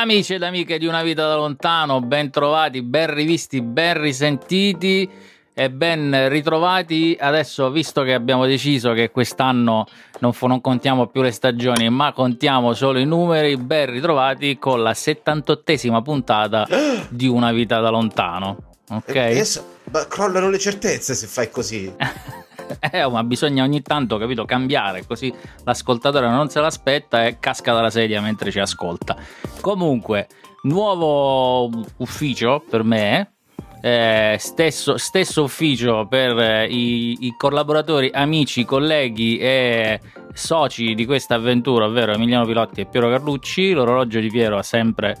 Amici ed amiche di Una Vita da Lontano, ben trovati, ben rivisti, ben risentiti e ben ritrovati. Adesso, visto che abbiamo deciso che quest'anno non, non contiamo più le stagioni, ma contiamo solo i numeri, ben ritrovati con la 78esima puntata di Una Vita da Lontano. Ok? Adesso, ma crollano le certezze se fai così. Eh, ma bisogna ogni tanto, capito, cambiare, così l'ascoltatore non se l'aspetta e casca dalla sedia mentre ci ascolta. Comunque, nuovo ufficio per me, eh, stesso, stesso, ufficio per eh, i, i, collaboratori, amici, colleghi e soci di questa avventura, ovvero Emiliano Pilotti e Piero Carlucci. L'orologio di Piero ha sempre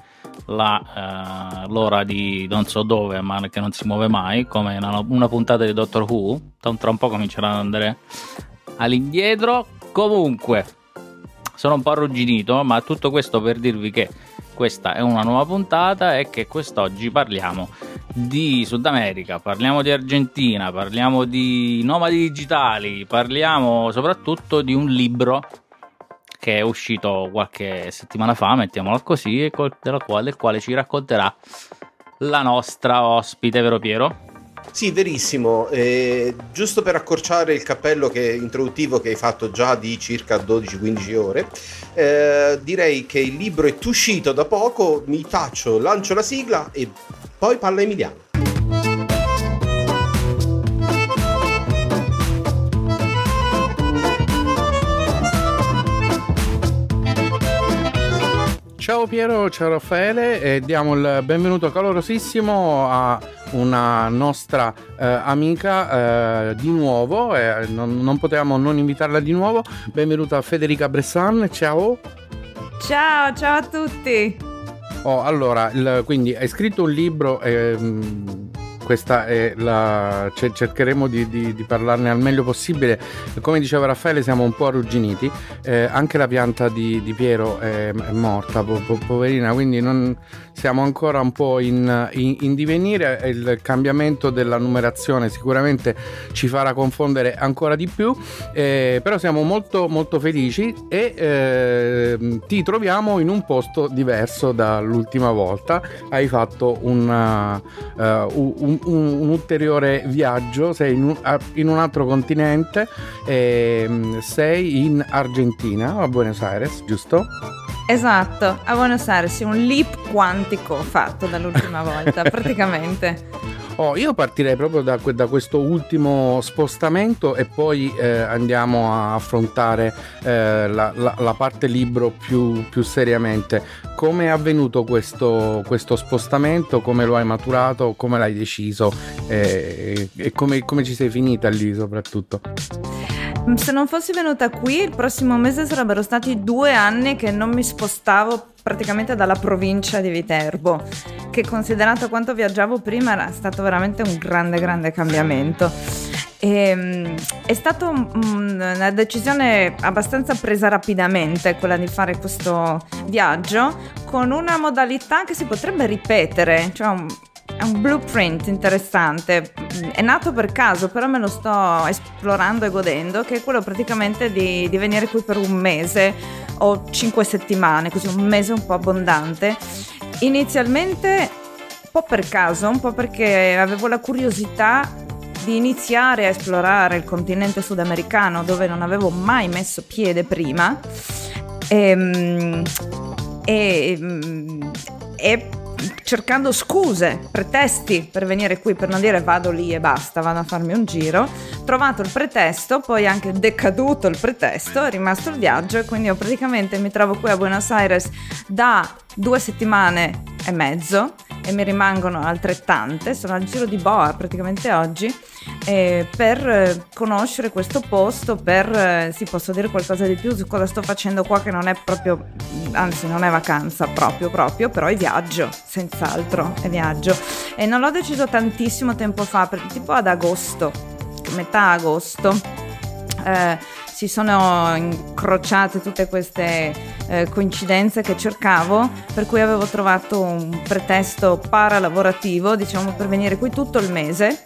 la, uh, l'ora di non so dove, ma che non si muove mai, come una, una puntata di Doctor Who. Tra un po' comincerà ad andare all'indietro. Comunque, sono un po' arrugginito, ma tutto questo per dirvi che questa è una nuova puntata e che quest'oggi parliamo di Sud America, parliamo di Argentina, parliamo di nomadi digitali, parliamo soprattutto di un libro che è uscito qualche settimana fa, mettiamolo così, della quale, del quale ci racconterà la nostra ospite, vero Piero? Sì, verissimo. Eh, giusto per accorciare il cappello che, introduttivo che hai fatto già di circa 12-15 ore, eh, direi che il libro è uscito da poco, mi taccio, lancio la sigla e poi parla Emiliano. Ciao Piero, ciao Raffaele e diamo il benvenuto calorosissimo a una nostra eh, amica eh, di nuovo, eh, non, non, potevamo non invitarla di nuovo. Benvenuta Federica Bressan, ciao. Ciao, ciao a tutti. Oh, allora, il, quindi hai scritto un libro ehm, questa è la... cercheremo di, di, di, parlarne al meglio possibile. Come diceva Raffaele, siamo un po' arrugginiti. Eh, anche la pianta di, di Piero è, è morta, po- po- poverina, quindi non... siamo ancora un po' in, in, in, divenire. Il cambiamento della numerazione sicuramente ci farà confondere ancora di più, eh, però siamo molto, molto felici e eh, ti troviamo in un posto diverso dall'ultima volta. Hai fatto una, uh, un, un, un, ulteriore viaggio, sei in un, in un altro continente, e, sei in Argentina, a Buenos Aires, giusto? Esatto, a Buenos Aires, un leap quantico fatto dall'ultima volta, praticamente. Oh, io partirei proprio da, da, questo ultimo spostamento e poi eh, andiamo a affrontare eh, la, la, la, parte libro più, più seriamente. Come è avvenuto questo, questo, spostamento? Come lo hai maturato? Come l'hai deciso? Eh, e come, come ci sei finita lì soprattutto? Se non fossi venuta qui, il prossimo mese sarebbero stati due anni che non mi spostavo praticamente dalla provincia di Viterbo, che considerato quanto viaggiavo prima era stato veramente un grande, grande cambiamento. E, ehm, è stata una decisione abbastanza presa rapidamente quella di fare questo viaggio con una modalità che si potrebbe ripetere, cioè un, è un blueprint interessante, è nato per caso, però me lo sto esplorando e godendo, che è quello praticamente di, di venire qui per un mese o cinque settimane, così un mese un po' abbondante. Inizialmente un po' per caso, un po' perché avevo la curiosità di iniziare a esplorare il continente sudamericano dove non avevo mai messo piede prima. Ehm, e, e, e cercando scuse, pretesti per venire qui, per non dire vado lì e basta, vado a farmi un giro. Trovato il pretesto, poi anche decaduto il pretesto, è rimasto il viaggio e quindi io praticamente mi trovo qui a Buenos Aires da due settimane e mezzo e mi rimangono altrettante, sono al giro di boa praticamente oggi, eh, per conoscere questo posto, per, eh, sì posso dire qualcosa di più su cosa sto facendo qua che non è proprio, anzi non è vacanza proprio proprio, però è viaggio, senz'altro è viaggio e non l'ho deciso tantissimo tempo fa, tipo ad agosto, metà agosto. Eh, si sono incrociate tutte queste eh, coincidenze che cercavo, per cui avevo trovato un pretesto paralavorativo, diciamo, per venire qui tutto il mese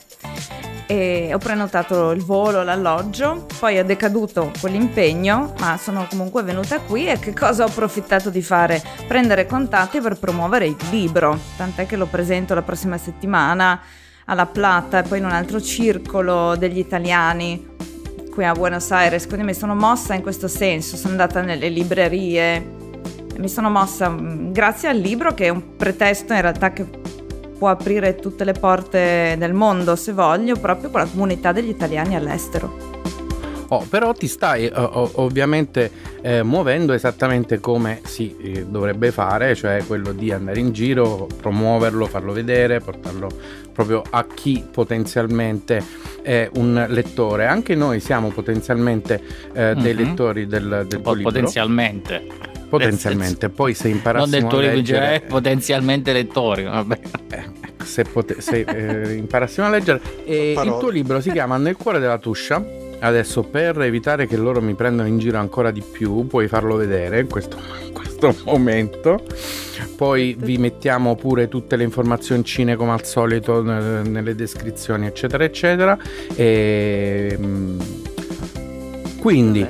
e ho prenotato il volo, l'alloggio, poi è decaduto quell'impegno, ma sono comunque venuta qui e che cosa ho approfittato di fare? Prendere contatti per promuovere il libro, tant'è che lo presento la prossima settimana alla Plata e poi in un altro circolo degli italiani qui a Buenos Aires, quindi mi sono mossa in questo senso, sono andata nelle librerie, mi sono mossa mm, grazie al libro che è un pretesto in realtà che può aprire tutte le porte del mondo se voglio, proprio con la comunità degli italiani all'estero. Oh, però ti stai oh, ovviamente eh, muovendo esattamente come si eh, dovrebbe fare, cioè quello di andare in giro, promuoverlo, farlo vedere, portarlo proprio a chi potenzialmente è un lettore. Anche noi siamo potenzialmente eh, dei mm-hmm. lettori del, del tuo libro. Potenzialmente. Potenzialmente, poi se imparassimo non del tuo libro, leggere... potenzialmente lettori, vabbè. Eh, se, pote- se eh, imparassimo a leggere. E il tuo libro si chiama Nel cuore della tuscia Adesso per evitare che loro mi prendano in giro ancora di più, puoi farlo vedere in questo, in questo momento. Poi vi mettiamo pure tutte le informazioncine come al solito nelle descrizioni, eccetera, eccetera. E mm, quindi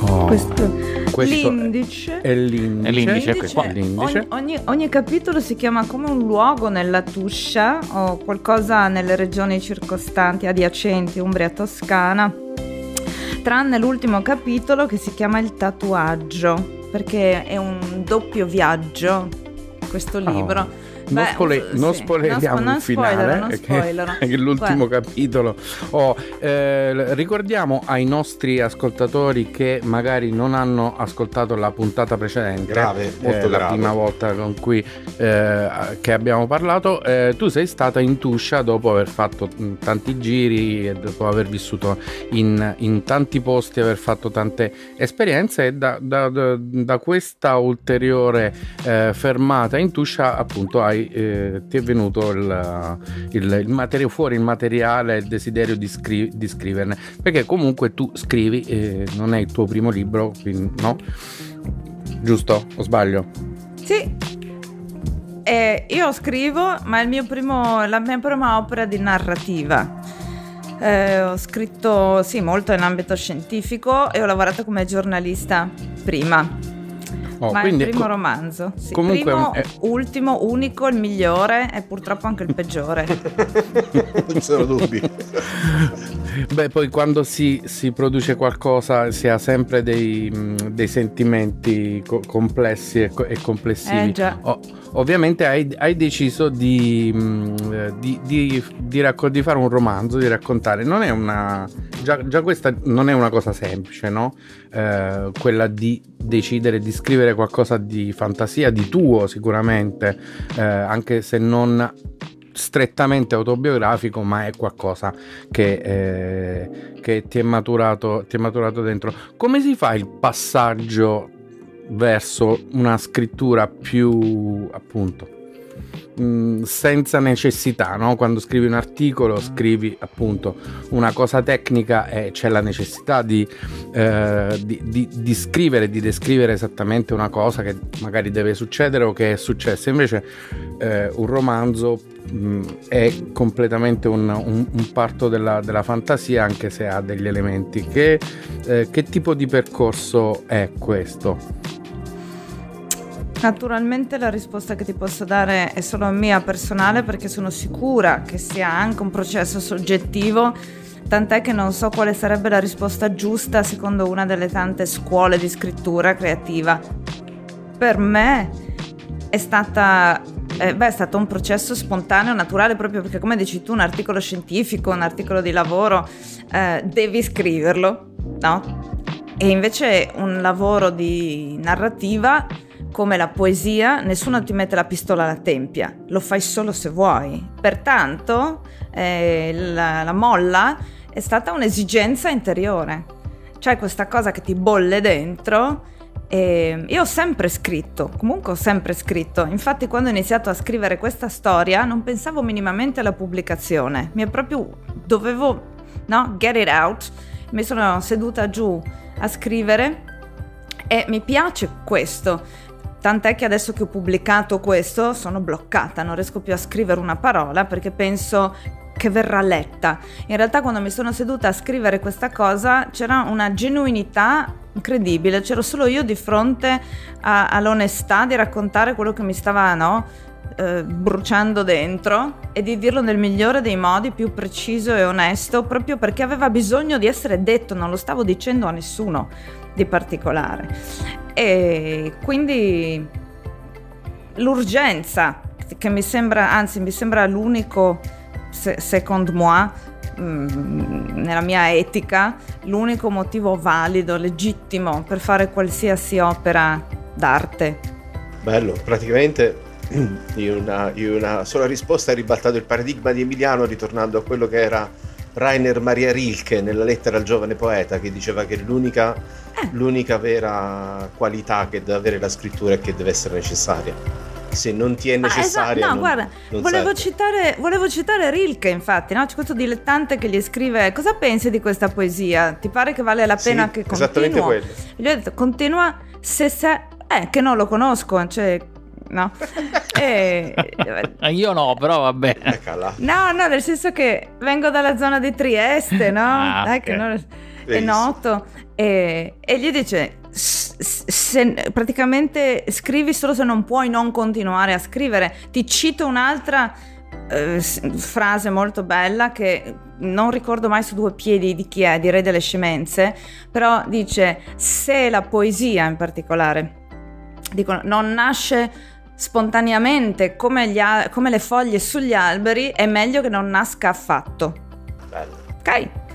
oh. questo l'indice. È l'indice. È l'indice, l'indice. l'indice. Ogni, ogni, ogni, capitolo si chiama come un luogo nella Tuscia o qualcosa nelle regioni circostanti, adiacenti, Umbria, Toscana. Tranne l'ultimo capitolo che si chiama Il tatuaggio, perché è un doppio viaggio questo oh. libro. Oh non, Beh, spole- non sì. spoileriamo non, il finale, non che, è l'ultimo Beh. capitolo. Oh, eh, ricordiamo ai nostri ascoltatori che magari non hanno ascoltato la puntata precedente, grave, molto eh, la prima volta con cui eh, che abbiamo parlato. Eh, tu sei stata in Tuscia dopo aver fatto tanti giri e dopo aver vissuto in, in tanti posti, aver fatto tante esperienze e da, da, da, da questa ulteriore eh, fermata in Tuscia appunto hai poi eh, ti è venuto il, il, il materio, fuori il materiale, il desiderio di, scri- di scriverne, perché comunque tu scrivi, eh, non è il tuo primo libro, quindi, no? Giusto? O sbaglio? Sì. Eh, io scrivo, ma è primo, la mia prima opera di narrativa. Eh, ho scritto sì, molto in ambito scientifico e ho lavorato come giornalista prima. Oh, Ma quindi, è il primo romanzo. Sì, comunque primo, è... ultimo, unico, il migliore e purtroppo anche il peggiore. non ci sono dubbi. Beh, poi quando si, si, produce qualcosa si ha sempre dei, dei sentimenti co- complessi e, e complessivi. Eh, già. Oh, ovviamente hai, hai deciso di, di, di, di, racco- di, fare un romanzo, di raccontare. Non è una. Già, già questa non è una cosa semplice, no? Eh, quella di decidere di scrivere qualcosa di fantasia, di tuo sicuramente, eh, anche se non strettamente autobiografico, ma è qualcosa che, eh, che ti, è maturato, ti è maturato dentro. Come si fa il passaggio verso una scrittura più appunto mh, senza necessità, no? quando scrivi un articolo scrivi appunto una cosa tecnica e c'è la necessità di, eh, di, di, di, scrivere, di descrivere esattamente una cosa che magari deve succedere o che è successa, invece eh, un romanzo mh, è completamente un, un, un parto della, della, fantasia anche se ha degli elementi. Che, eh, che tipo di percorso è questo? Naturalmente la risposta che ti posso dare è solo mia personale perché sono sicura che sia anche un processo soggettivo, tant'è che non so quale sarebbe la risposta giusta secondo una delle tante scuole di scrittura creativa. Per me è stata eh, beh, è stato un processo spontaneo, naturale, proprio perché come dici tu, un articolo scientifico, un articolo di lavoro, eh, devi scriverlo, no? E invece un lavoro di narrativa come la poesia, nessuno ti mette la pistola alla tempia, lo fai solo se vuoi. Pertanto eh, la, la molla è stata un'esigenza interiore. C'è questa cosa che ti bolle dentro e io ho sempre scritto, comunque ho sempre scritto. Infatti quando ho iniziato a scrivere questa storia non pensavo minimamente alla pubblicazione. Mi è proprio dovevo, no, get it out. Mi sono seduta giù a scrivere e mi piace questo Tant'è che adesso che ho pubblicato questo sono bloccata, non riesco più a scrivere una parola perché penso che verrà letta. In realtà quando mi sono seduta a scrivere questa cosa c'era una genuinità incredibile, c'ero solo io di fronte a, all'onestà di raccontare quello che mi stava no, eh, bruciando dentro e di dirlo nel migliore dei modi, più preciso e onesto, proprio perché aveva bisogno di essere detto, non lo stavo dicendo a nessuno di particolare. E quindi l'urgenza, che mi sembra, anzi mi sembra l'unico, secondo moi, mm, nella mia etica, l'unico motivo valido, legittimo per fare qualsiasi opera d'arte. Bello, praticamente in una, in una sola risposta hai ribaltato il paradigma di Emiliano ritornando a quello che era Rainer Maria Rilke nella lettera al giovane poeta che diceva che l'unica. L'unica vera qualità che deve avere la scrittura è che deve essere necessaria se non ti è necessaria. Ah, esatto. No, non, guarda, non volevo, citare, volevo, citare, Rilke, infatti, no? C'è questo dilettante che gli scrive: Cosa pensi di questa poesia? Ti pare che vale la pena sì, che continua? Esattamente quello. Gli ho detto: Continua se sei. Eh, che non lo conosco, cioè no? E... Io no, però vabbè. No, no, nel senso che vengo dalla zona di Trieste, no? Ah, Dai, che non... è noto. E, e gli dice, se, praticamente scrivi solo se non puoi non continuare a scrivere. Ti cito un'altra eh, frase molto bella che non ricordo mai su due piedi di chi è, direi delle scemenze, però dice se la poesia in particolare dicono, non nasce spontaneamente come, gli, come le foglie sugli alberi, è meglio che non nasca affatto. Bello. Ok?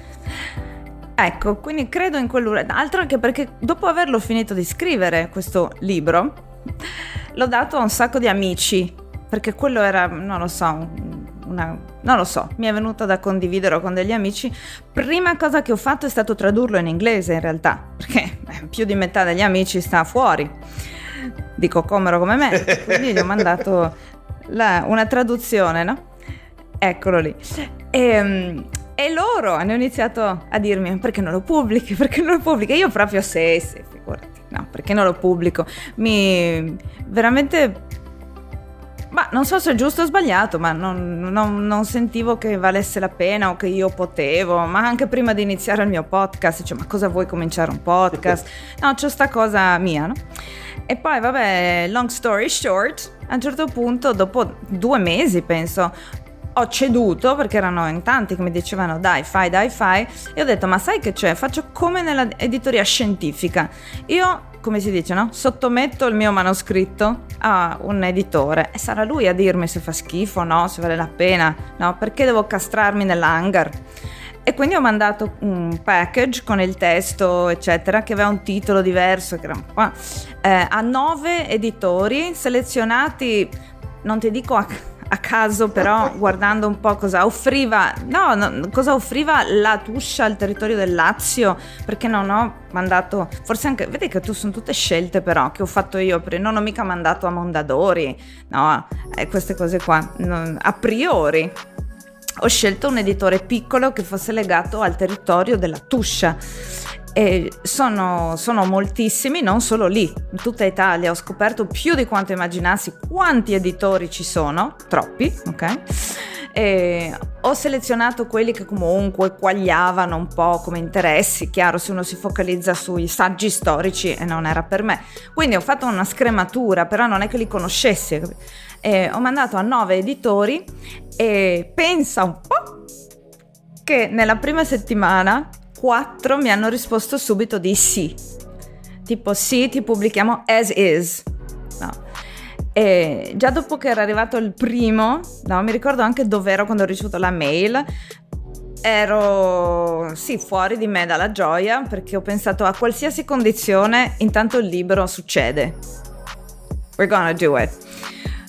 Ecco, quindi credo in quell'ura. Altro anche perché dopo averlo finito di scrivere questo libro, l'ho dato a un sacco di amici, perché quello era, non lo so, una, non lo so, mi è venuto da condividere con degli amici. Prima cosa che ho fatto è stato tradurlo in inglese in realtà, perché più di metà degli amici sta fuori dico comero come me, quindi gli ho mandato la, una traduzione, no? Eccolo lì. E, ehm, e, loro hanno iniziato a dirmi perché non lo pubblichi, perché non lo pubblichi? Io proprio sì, sì, figurati, no, perché non lo pubblico? Mi veramente ma non so se è giusto o sbagliato, ma non, non, non, sentivo che valesse la pena o che io potevo, ma anche prima di iniziare il mio podcast, cioè, ma cosa vuoi cominciare un podcast? No, c'è sta cosa mia, no? E poi, vabbè, long story short, a un certo punto, dopo due mesi, penso, ho ceduto perché erano in tanti che mi dicevano dai fai dai fai e ho detto ma sai che c'è? Faccio come nell'editoria scientifica io come si dice no? Sottometto il mio manoscritto a un editore e sarà lui a dirmi se fa schifo no? Se vale la pena no? Perché devo castrarmi nell'hangar e quindi ho mandato un package con il testo, eccetera, che aveva un titolo diverso, eh, a nove editori selezionati, non ti dico a, a caso, però guardando un po' cosa offriva, no, no, cosa offriva la Tuscia al territorio del Lazio, perché non ho mandato, forse anche, vedi che tu sono tutte scelte però che ho fatto io, non ho mica mandato a Mondadori, no, eh, queste cose qua, non, a priori ho scelto un editore piccolo che fosse legato al territorio della Tuscia. E sono, sono, moltissimi, non solo lì, in tutta Italia ho scoperto più di quanto immaginassi quanti editori ci sono, troppi, ok? E ho selezionato quelli che comunque quagliavano un po' come interessi, chiaro se uno si focalizza sui saggi storici e non era per me. Quindi ho fatto una scrematura, però non è che li conoscessi. E ho mandato a nove editori e pensa un po' che nella prima settimana quattro mi hanno risposto subito di sì. Tipo sì, ti pubblichiamo as is. No. E già dopo che era arrivato il primo, no, mi ricordo anche dove ero quando ho ricevuto la mail, ero sì fuori di me dalla gioia perché ho pensato a qualsiasi condizione, intanto il libro succede. We're gonna do it.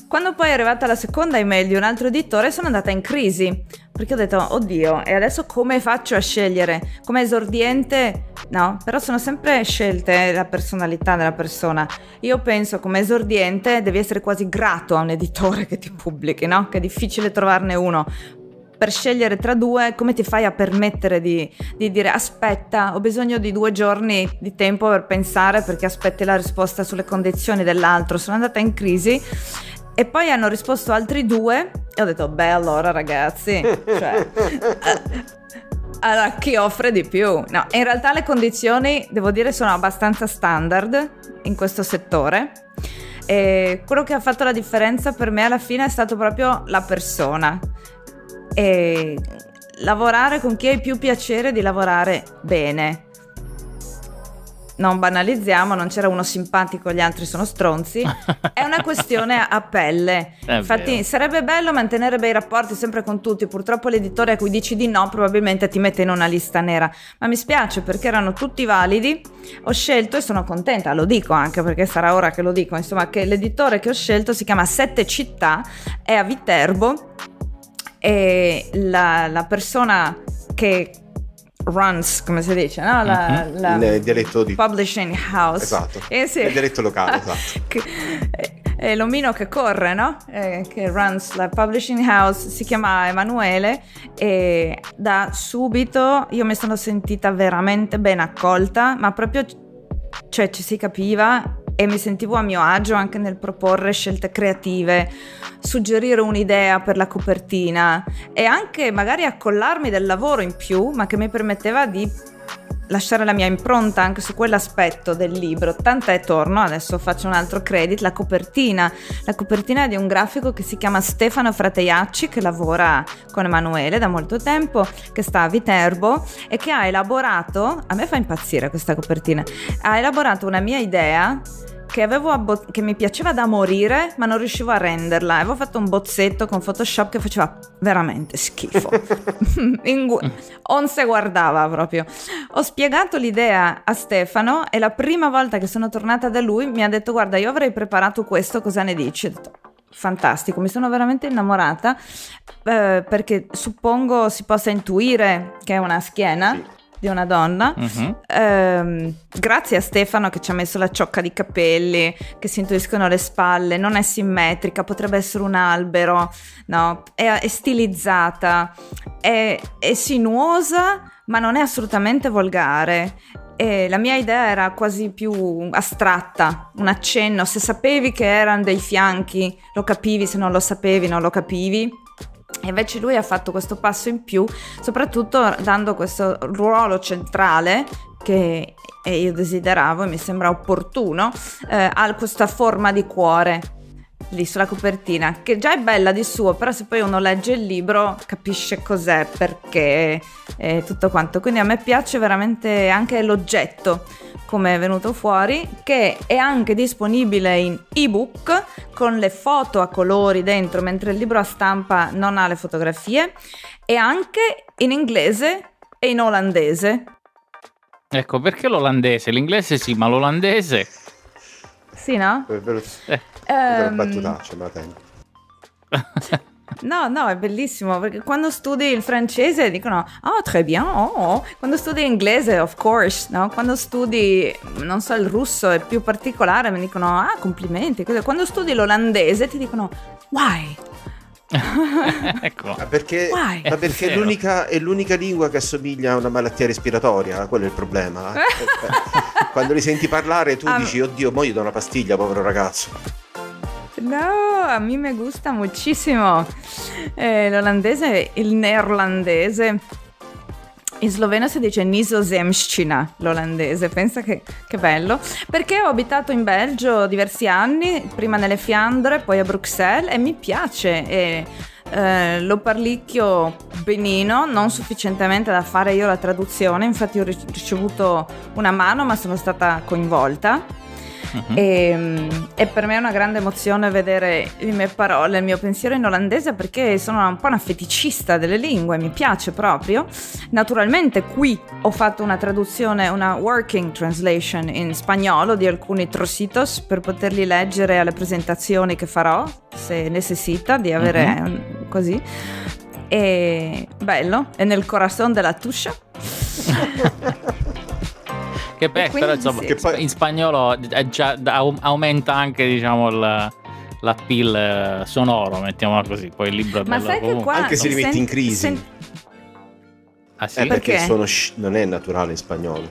Quando poi è arrivata la seconda email di un altro editore sono andata in crisi perché ho detto oddio e adesso come faccio a scegliere? Come esordiente? No però sono sempre scelte la personalità della persona. Io penso come esordiente devi essere quasi grato a un editore che ti pubblichi no? Che è difficile trovarne uno. Per scegliere tra due, come ti fai a permettere di, di, dire aspetta, ho bisogno di due giorni di tempo per pensare perché aspetti la risposta sulle condizioni dell'altro, sono andata in crisi e poi hanno risposto altri due e ho detto beh allora ragazzi, cioè... allora, chi offre di più? No, in realtà le condizioni, devo dire, sono abbastanza standard in questo settore. E quello che ha fatto la differenza per me alla fine è stato proprio la persona. E lavorare con chi hai più piacere di lavorare bene non banalizziamo, non c'era uno simpatico, gli altri sono stronzi, è una questione a pelle. È Infatti vero. sarebbe bello mantenere bei rapporti sempre con tutti, purtroppo l'editore a cui dici di no probabilmente ti mette in una lista nera, ma mi spiace perché erano tutti validi, ho scelto e sono contenta, lo dico anche perché sarà ora che lo dico, insomma che l'editore che ho scelto si chiama Sette Città, è a Viterbo. E la, la persona che runs, come si dice, no? La, mm-hmm. la Nel dialetto di publishing house. Esatto. Eh, sì. Nel dialetto locale, esatto. che, è l'omino che corre, no? Eh, che runs la publishing house, si chiama Emanuele e da subito io mi sono sentita veramente ben accolta, ma proprio cioè ci si capiva e mi sentivo a mio agio anche nel proporre scelte creative, suggerire un'idea per la copertina e anche magari accollarmi del lavoro in più, ma che mi permetteva di lasciare la mia impronta anche su quell'aspetto del libro. Tant'è torno, adesso faccio un altro credit, la copertina. La copertina di un grafico che si chiama Stefano Frateiacci, che lavora con Emanuele da molto tempo, che sta a Viterbo e che ha elaborato, a me fa impazzire questa copertina, ha elaborato una mia idea che, abbo- che, mi piaceva da morire, ma non riuscivo a renderla. Avevo fatto un bozzetto con Photoshop che faceva veramente schifo. gu- on se guardava proprio. Ho spiegato l'idea a Stefano e la prima volta che sono tornata da lui mi ha detto guarda io avrei preparato questo, cosa ne dici? Ho detto fantastico, mi sono veramente innamorata eh, perché suppongo si possa intuire che è una schiena. Sì di una donna. Uh-huh. Ehm, grazie a Stefano che ci ha messo la ciocca di capelli, che si intuiscono le spalle, non è simmetrica, potrebbe essere un albero, no? È, è stilizzata, è, è sinuosa, ma non è assolutamente volgare. E la mia idea era quasi più astratta, un accenno, se sapevi che erano dei fianchi lo capivi, se non lo sapevi non lo capivi. E invece lui ha fatto questo passo in più, soprattutto dando questo ruolo centrale che io desideravo e mi sembra opportuno, eh, ha questa forma di cuore lì sulla copertina, che già è bella di suo, però se poi uno legge il libro capisce cos'è, perché e tutto quanto. Quindi a me piace veramente anche l'oggetto come è venuto fuori, che è anche disponibile in ebook con le foto a colori dentro, mentre il libro a stampa non ha le fotografie, e anche in inglese e in olandese. Ecco, perché l'olandese? L'inglese sì, ma l'olandese... Sì, no? Per, per, eh. um... battutaccia, me la tengo. No, no, è bellissimo perché quando studi il francese dicono oh, très bien, oh. Quando studi inglese, of course, no? Quando studi, non so, il russo è più particolare, mi dicono ah, complimenti. Quando studi l'olandese ti dicono why? ecco. Ma perché, ma perché è, l'unica, è, l'unica, lingua che assomiglia a una malattia respiratoria, quello è il problema. Quando li senti parlare tu um, dici, oddio, mo gli do una pastiglia, povero ragazzo. No, a me mi gusta moltissimo. Eh, l'olandese, il neerlandese. In sloveno si dice Nizozemščina, l'olandese, pensa che, che, bello. Perché ho abitato in Belgio diversi anni, prima nelle Fiandre, poi a Bruxelles, e mi piace. E, eh, lo parlicchio benino, non sufficientemente da fare io la traduzione, infatti ho ricevuto una mano ma sono stata coinvolta Uh-huh. E, e, per me è una grande emozione vedere le mie parole, il mio pensiero in olandese perché sono un po' una feticista delle lingue, mi piace proprio. Naturalmente qui ho fatto una traduzione, una working translation in spagnolo di alcuni trocitos per poterli leggere alle presentazioni che farò, se necessita di avere uh-huh. un, così. E bello, è nel corazon della tuscia. Che beh, però insomma, sì. che poi... in spagnolo già, aumenta anche diciamo il, l'appeal eh, sonoro, mettiamola così. Poi il libro è Ma bello sai che comunque. qua Anche se li sen- metti in crisi. sen- Ah, sì? Eh, perché Perché? sono sh- non è naturale in spagnolo.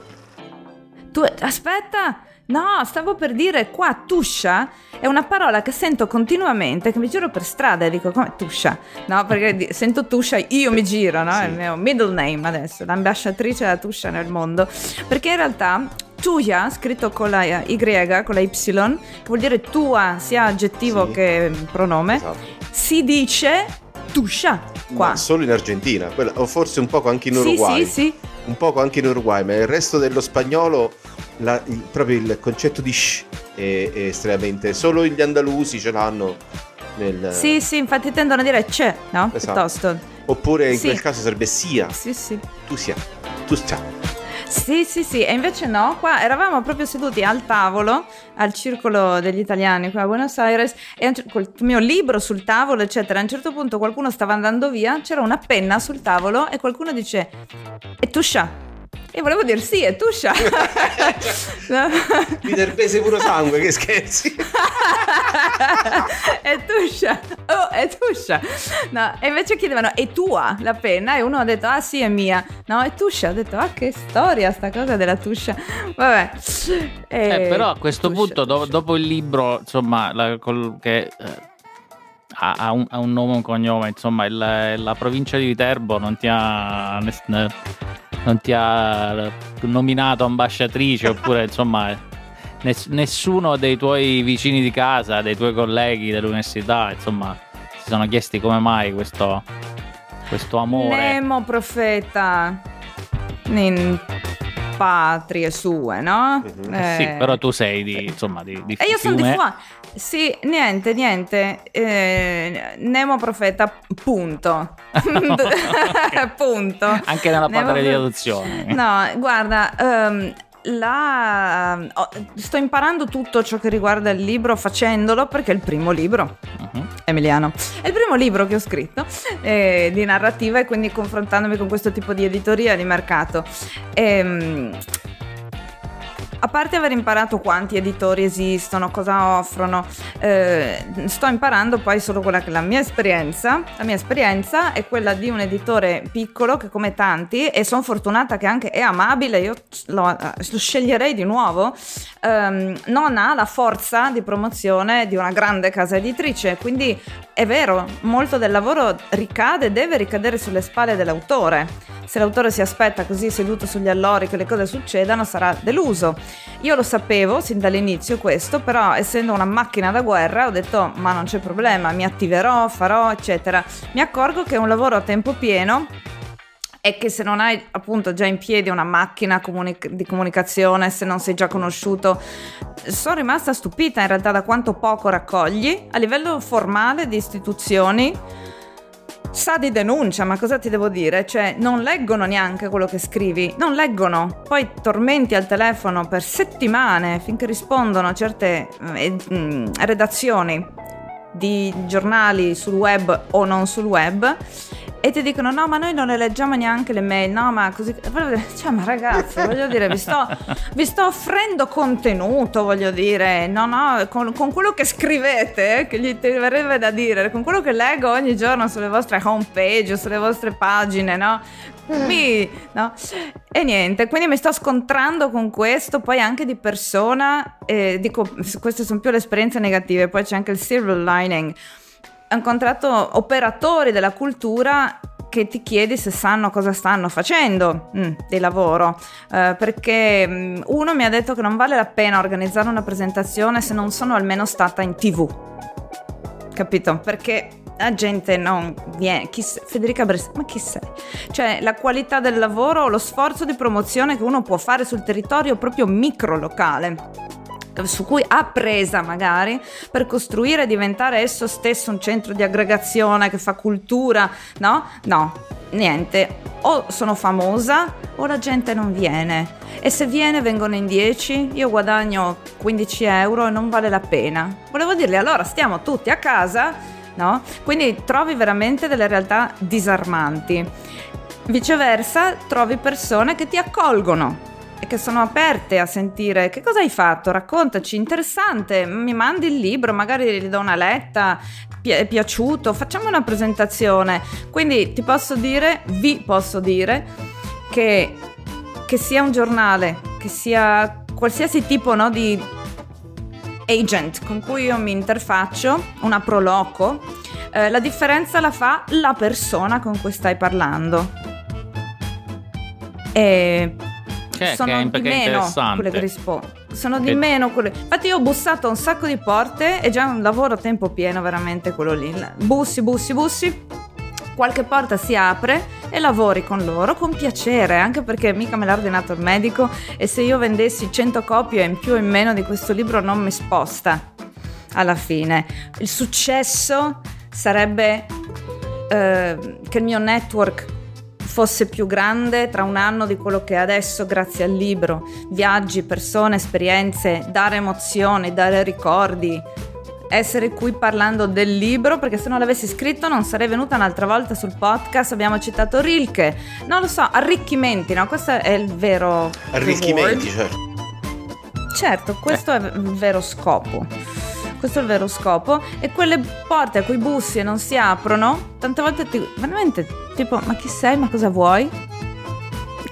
tu aspetta, no, stavo per dire qua tuscia è una parola che sento continuamente, che mi giro per strada e dico come tuscia, no? Perché sento tuscia, io mi giro, no? È il Sì. mio middle name adesso, l'ambasciatrice della tuscia nel mondo, perché in realtà Tuya, scritto con la Y, con la Y, che vuol dire tua, sia aggettivo Sì. che pronome, Esatto. si dice tuscia qua. Ma solo in Argentina, o forse un poco anche in Sì, Uruguay. sì, sì. Un poco anche in Uruguay, ma il resto dello spagnolo, la- il- proprio il concetto di sh è, è estremamente. Solo gli andalusi ce l'hanno. Nel, Sì, sì, infatti tendono a dire c'è, no? Esatto. Piuttosto. Oppure in Sì. quel caso sarebbe sia. Sì, sì. Tu sia. Tu sia. Sì, sì, sì, e invece no, qua eravamo proprio seduti al tavolo, al circolo degli italiani qua a Buenos Aires, e un col mio libro sul tavolo, eccetera. A un certo punto qualcuno stava andando via, c'era una penna sul tavolo e qualcuno dice, è tuscia. E volevo dire sì, è tuscia. No. Viterpese puro sangue, che scherzi. è tuscia. Oh, è tuscia. No, e invece chiedevano, è tua la penna? E uno ha detto, ah sì, è mia. No, è tuscia. Ho detto, ah che storia sta cosa della tuscia. Vabbè. Eh, però a questo tuscia, punto, do- dopo il libro, insomma, la- col- che eh, ha, ha un, ha un nome e un cognome, insomma, il- la provincia di Viterbo non ti ha, non ti ha nominato ambasciatrice, oppure insomma, ness- nessuno dei tuoi vicini di casa, dei tuoi colleghi dell'università, insomma, si sono chiesti come mai questo, questo amore. Nemo profeta in patrie sue, no? Mhm. Eh, Sì, però tu sei di, insomma, di, di E io sono di fiume. Sì, niente, niente. Eh, Nemo profeta, punto. punto. Anche nella Nemo patria di adozione. No, guarda, ehm, la- oh, sto imparando tutto ciò che riguarda il libro facendolo perché è il primo libro. Mhm. Emiliano. È il primo libro che ho scritto eh, di narrativa e quindi confrontandomi con questo tipo di editoria di mercato. Ehm, a parte aver imparato quanti editori esistono, cosa offrono, eh, sto imparando poi solo quella che è la mia esperienza. La mia esperienza è quella di un editore piccolo che come tanti, e sono fortunata che anche è amabile, io lo, lo sceglierei di nuovo, ehm, non ha la forza di promozione di una grande casa editrice, quindi è vero, molto del lavoro ricade, deve ricadere sulle spalle dell'autore. Se l'autore si aspetta così seduto sugli allori che le cose succedano, sarà deluso. Io lo sapevo sin dall'inizio questo, però essendo una macchina da guerra ho detto ma non c'è problema, mi attiverò, farò, eccetera. Mi accorgo che è un lavoro a tempo pieno e che se non hai appunto già in piedi una macchina comunic- di comunicazione, se non sei già conosciuto, sono rimasta stupita in realtà da quanto poco raccogli a livello formale di istituzioni. Sa di denuncia, ma cosa ti devo dire? Cioè, non leggono neanche quello che scrivi, non leggono. Poi tormenti al telefono per settimane finché rispondono a certe eh, mm, redazioni di giornali sul web o non sul web e ti dicono no ma noi non le leggiamo neanche le mail no ma così cioè ma ragazzi voglio dire vi sto, vi sto offrendo contenuto voglio dire no no con, con quello che scrivete che gli ti verrebbe da dire con quello che leggo ogni giorno sulle vostre homepage o sulle vostre pagine no mi, no? E niente, quindi mi sto scontrando con questo, poi anche di persona, eh, dico, queste sono più le esperienze negative, poi c'è anche il silver lining. Ho incontrato operatori della cultura che ti chiedi se sanno cosa stanno facendo mm, di lavoro, eh, perché mm, uno mi ha detto che non vale la pena organizzare una presentazione se non sono almeno stata in tv. Capito? Perché la gente non viene. Chi se- Federica Brescia, ma chi sei? Cioè, la qualità del lavoro, lo sforzo di promozione che uno può fare sul territorio proprio micro locale su cui ha presa magari per costruire e diventare esso stesso un centro di aggregazione che fa cultura, no? No, niente. O sono famosa o la gente non viene. E se viene vengono in 10, io guadagno 15 euro e non vale la pena. Volevo dirgli allora stiamo tutti a casa, no? Quindi trovi veramente delle realtà disarmanti. Viceversa, trovi persone che ti accolgono e che sono aperte a sentire. Che cosa hai fatto, raccontaci, interessante, mi mandi il libro, magari gli do una letta, pi- è piaciuto, facciamo una presentazione. Quindi ti posso dire, vi posso dire che, che sia un giornale, che sia qualsiasi tipo no, di agent con cui io mi interfaccio, una proloco, eh, la differenza la fa la persona con cui stai parlando. E Che, sono che è, di meno quelle che rispondo. Sono di Che- meno quelle. Infatti, io ho bussato a un sacco di porte. È già un lavoro a tempo pieno, veramente quello lì. Bussi, bussi, bussi. Qualche porta si apre e lavori con loro con piacere, anche perché mica me l'ha ordinato il medico. E se io vendessi 100 copie in più o in meno di questo libro, non mi sposta alla fine. Il successo sarebbe eh, che il mio network fosse più grande tra un anno di quello che è adesso grazie al libro. Viaggi, persone, esperienze, dare emozioni, dare ricordi. Essere qui parlando del libro perché se non l'avessi scritto non sarei venuta un'altra volta sul podcast. Abbiamo citato Rilke, non lo so, arricchimenti, no? Questo è il vero Arricchimenti, reward. certo. Certo, questo è il vero scopo. Questo è il vero scopo. E quelle porte a cui bussi e non si aprono, tante volte ti. veramente tipo, ma chi sei? Ma cosa vuoi?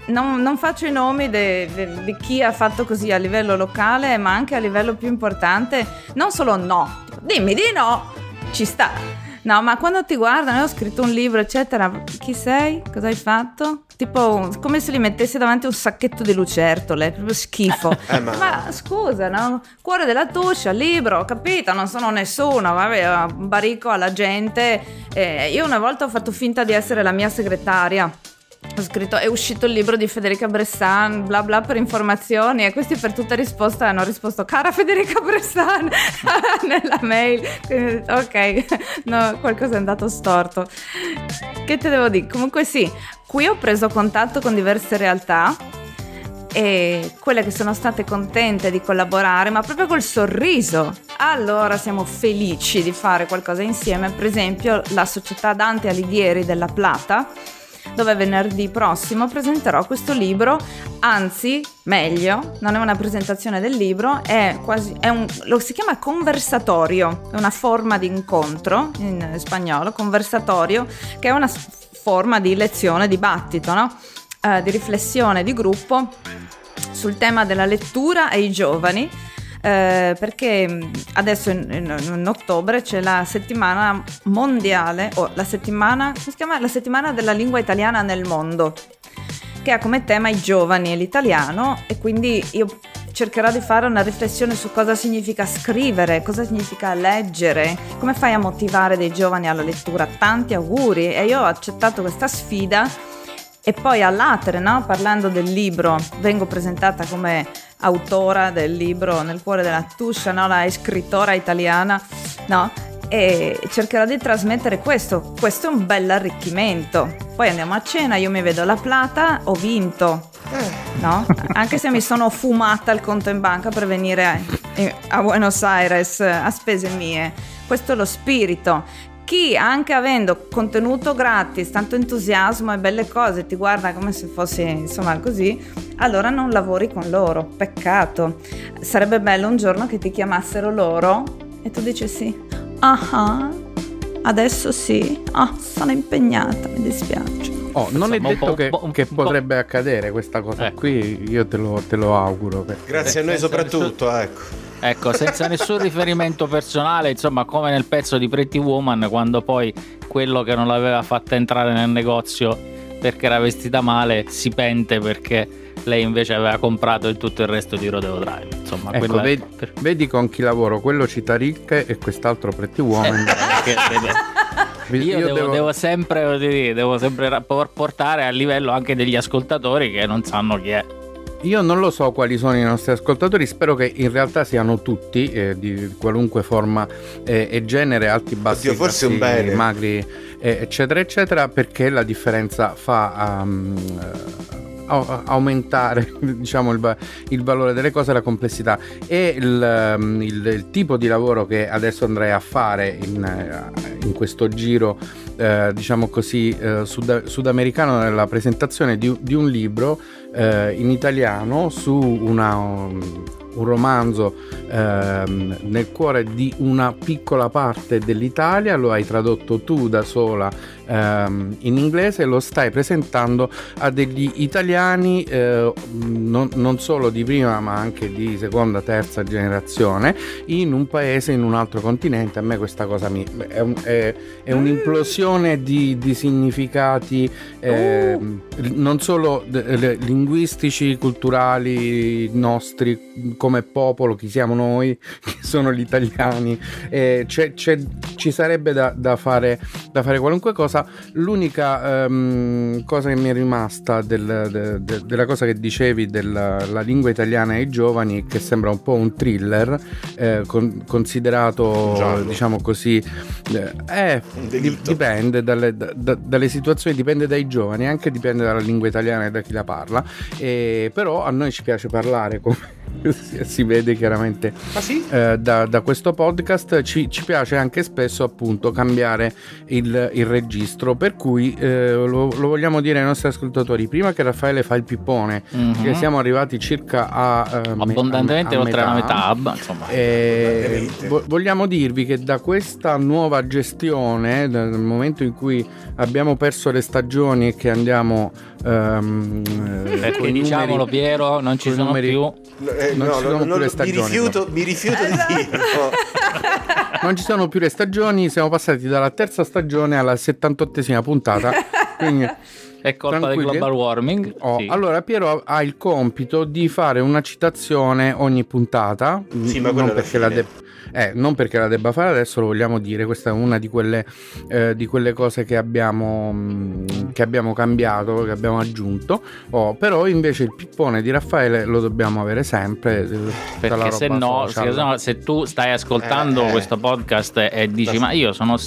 Non, non faccio i nomi di chi ha fatto così a livello locale, ma anche a livello più importante. Non solo no, dimmi di no, ci sta. No, ma quando ti guardano, io ho scritto un libro, eccetera, chi sei? Cosa hai fatto? Tipo, come se li mettessi davanti a un sacchetto di lucertole, proprio schifo. Eh, ma- ma scusa, no? Cuore della tuscia, libro, ho capito, non sono nessuno, vabbè, barico alla gente. Eh, io una volta ho fatto finta di essere la mia segretaria. Ho scritto, è uscito il libro di Federica Bressan, bla bla per informazioni e questi per tutta risposta hanno risposto, cara Federica Bressan, nella mail. Quindi detto, ok, no, qualcosa è andato storto. Che te devo dire? Comunque sì, qui ho preso contatto con diverse realtà e quelle che sono state contente di collaborare, ma proprio col sorriso. Allora siamo felici di fare qualcosa insieme, per esempio la società Dante Alighieri della Plata, dove venerdì prossimo presenterò questo libro, anzi, meglio, non è una presentazione del libro, è quasi è un lo si chiama conversatorio, è una forma di incontro in spagnolo, conversatorio, che è una forma di lezione, dibattito, no? Eh, di riflessione di gruppo sul tema della lettura ai giovani. Eh, perché mh, adesso in, in- in ottobre c'è la settimana mondiale o la settimana, come si chiama? La settimana della lingua italiana nel mondo che ha come tema i giovani e l'italiano e quindi io cercherò di fare una riflessione su cosa significa scrivere, cosa significa leggere, come fai a motivare dei giovani alla lettura. Tanti auguri e io ho accettato questa sfida e poi all'atere, no? parlando del libro, vengo presentata come autora del libro Nel cuore della tuscia, no? la scrittora italiana, no? e cercherò di trasmettere questo. Questo è un bel arricchimento. Poi andiamo a cena, io mi vedo la plata, ho vinto. No? Anche se mi sono fumata il conto in banca per venire a, a Buenos Aires a spese mie. Questo è lo spirito. Chi anche avendo contenuto gratis, tanto entusiasmo e belle cose, ti guarda come se fossi insomma così, allora non lavori con loro. Peccato. Sarebbe bello un giorno che ti chiamassero loro e tu dicessi Ah, adesso sì. Ah, sono impegnata, mi dispiace. Oh, non è detto po'- che, che po'- potrebbe accadere questa cosa Eh. qui, io te lo, te lo auguro. perché- Grazie a noi senza soprattutto, ecco. Ecco, senza nessun riferimento personale, insomma, come nel pezzo di Pretty Woman, quando poi quello che non l'aveva fatta entrare nel negozio perché era vestita male si pente perché lei invece aveva comprato il tutto il resto di Rodeo Drive. Insomma, Ecco, quella vedi, vedi con chi lavoro, quello cita Rilke e quest'altro Pretty Woman. che- io, devo, devo sempre, devo sempre ra- por- portare a livello anche degli ascoltatori che non sanno chi è. Io non lo so quali sono i nostri ascoltatori, spero che in realtà siano tutti eh, di qualunque forma eh, e genere, alti, bassi, Oddio, forse grassi, un bene. magri, eh, eccetera, eccetera, perché la differenza fa um, eh, au- aumentare diciamo, il, il valore delle cose la complessità. E il, um, il- il tipo di lavoro che adesso andrei a fare in, eh, in questo giro, eh, diciamo così, eh, sud- sudamericano nella presentazione di, di un libro eh, in italiano su una, um, un romanzo ehm, nel cuore di una piccola parte dell'Italia, lo hai tradotto tu da sola ehm, in inglese lo stai presentando a degli italiani eh, non, non, solo di prima ma anche di seconda, terza generazione in un paese, in un altro continente. A me questa cosa mi, è, un, è, è un'implosione di, di significati eh, uh. non solo linguistici, culturali nostri come popolo, chi siamo noi, chi sono gli italiani. Eh, c'è, c'è, ci sarebbe da, da, fare, da fare qualunque cosa cosa, l'unica um, cosa che mi è rimasta del, de, de, della cosa che dicevi della lingua italiana ai giovani, che sembra un po' un thriller, eh, con, considerato, Giallo. diciamo così, eh, dipende dalle, da, dalle, situazioni, dipende dai giovani, anche dipende dalla lingua italiana e da chi la parla, eh, però a noi ci piace parlare come si vede chiaramente ah, sì? eh, da, da, questo podcast ci, ci, piace anche spesso appunto cambiare il, il registro per cui eh, lo, lo, vogliamo dire ai nostri ascoltatori prima che Raffaele fa il pippone mm-hmm. che siamo arrivati circa a eh, abbondantemente a, a oltre la metà insomma. Eh, vo- vogliamo dirvi che da questa nuova gestione dal momento in cui abbiamo perso le stagioni e che andiamo um, perché diciamolo numeri, Piero non ci sono numeri, più eh, non no, ci sono no, più le stagioni. Mi rifiuto, mi rifiuto di esatto. dirlo. non ci sono più le stagioni, siamo passati dalla terza stagione alla 78esima puntata. Quindi è colpa del global warming. Oh, sì. Allora, Piero ha il compito di fare una citazione ogni puntata. Sì, ma non perché la, de- eh, non perché la debba fare adesso, lo vogliamo dire, questa è una di quelle, eh, di quelle cose che abbiamo, mh, mm, che abbiamo, cambiato, che abbiamo aggiunto, oh, però invece il pippone di Raffaele lo dobbiamo avere sempre. Eh, perché se no, se, no, se tu stai ascoltando eh, questo podcast e dici ma io sono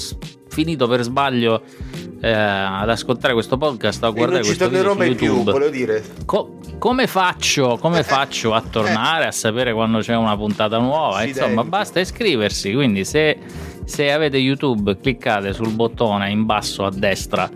finito per sbaglio eh, ad ascoltare questo podcast o guardare questo video su YouTube, più, dire. Co- come faccio, come faccio a tornare a sapere quando c'è una puntata nuova? Sì, Insomma, dai. basta iscriversi. Quindi, se, se avete YouTube, cliccate sul bottone in basso a destra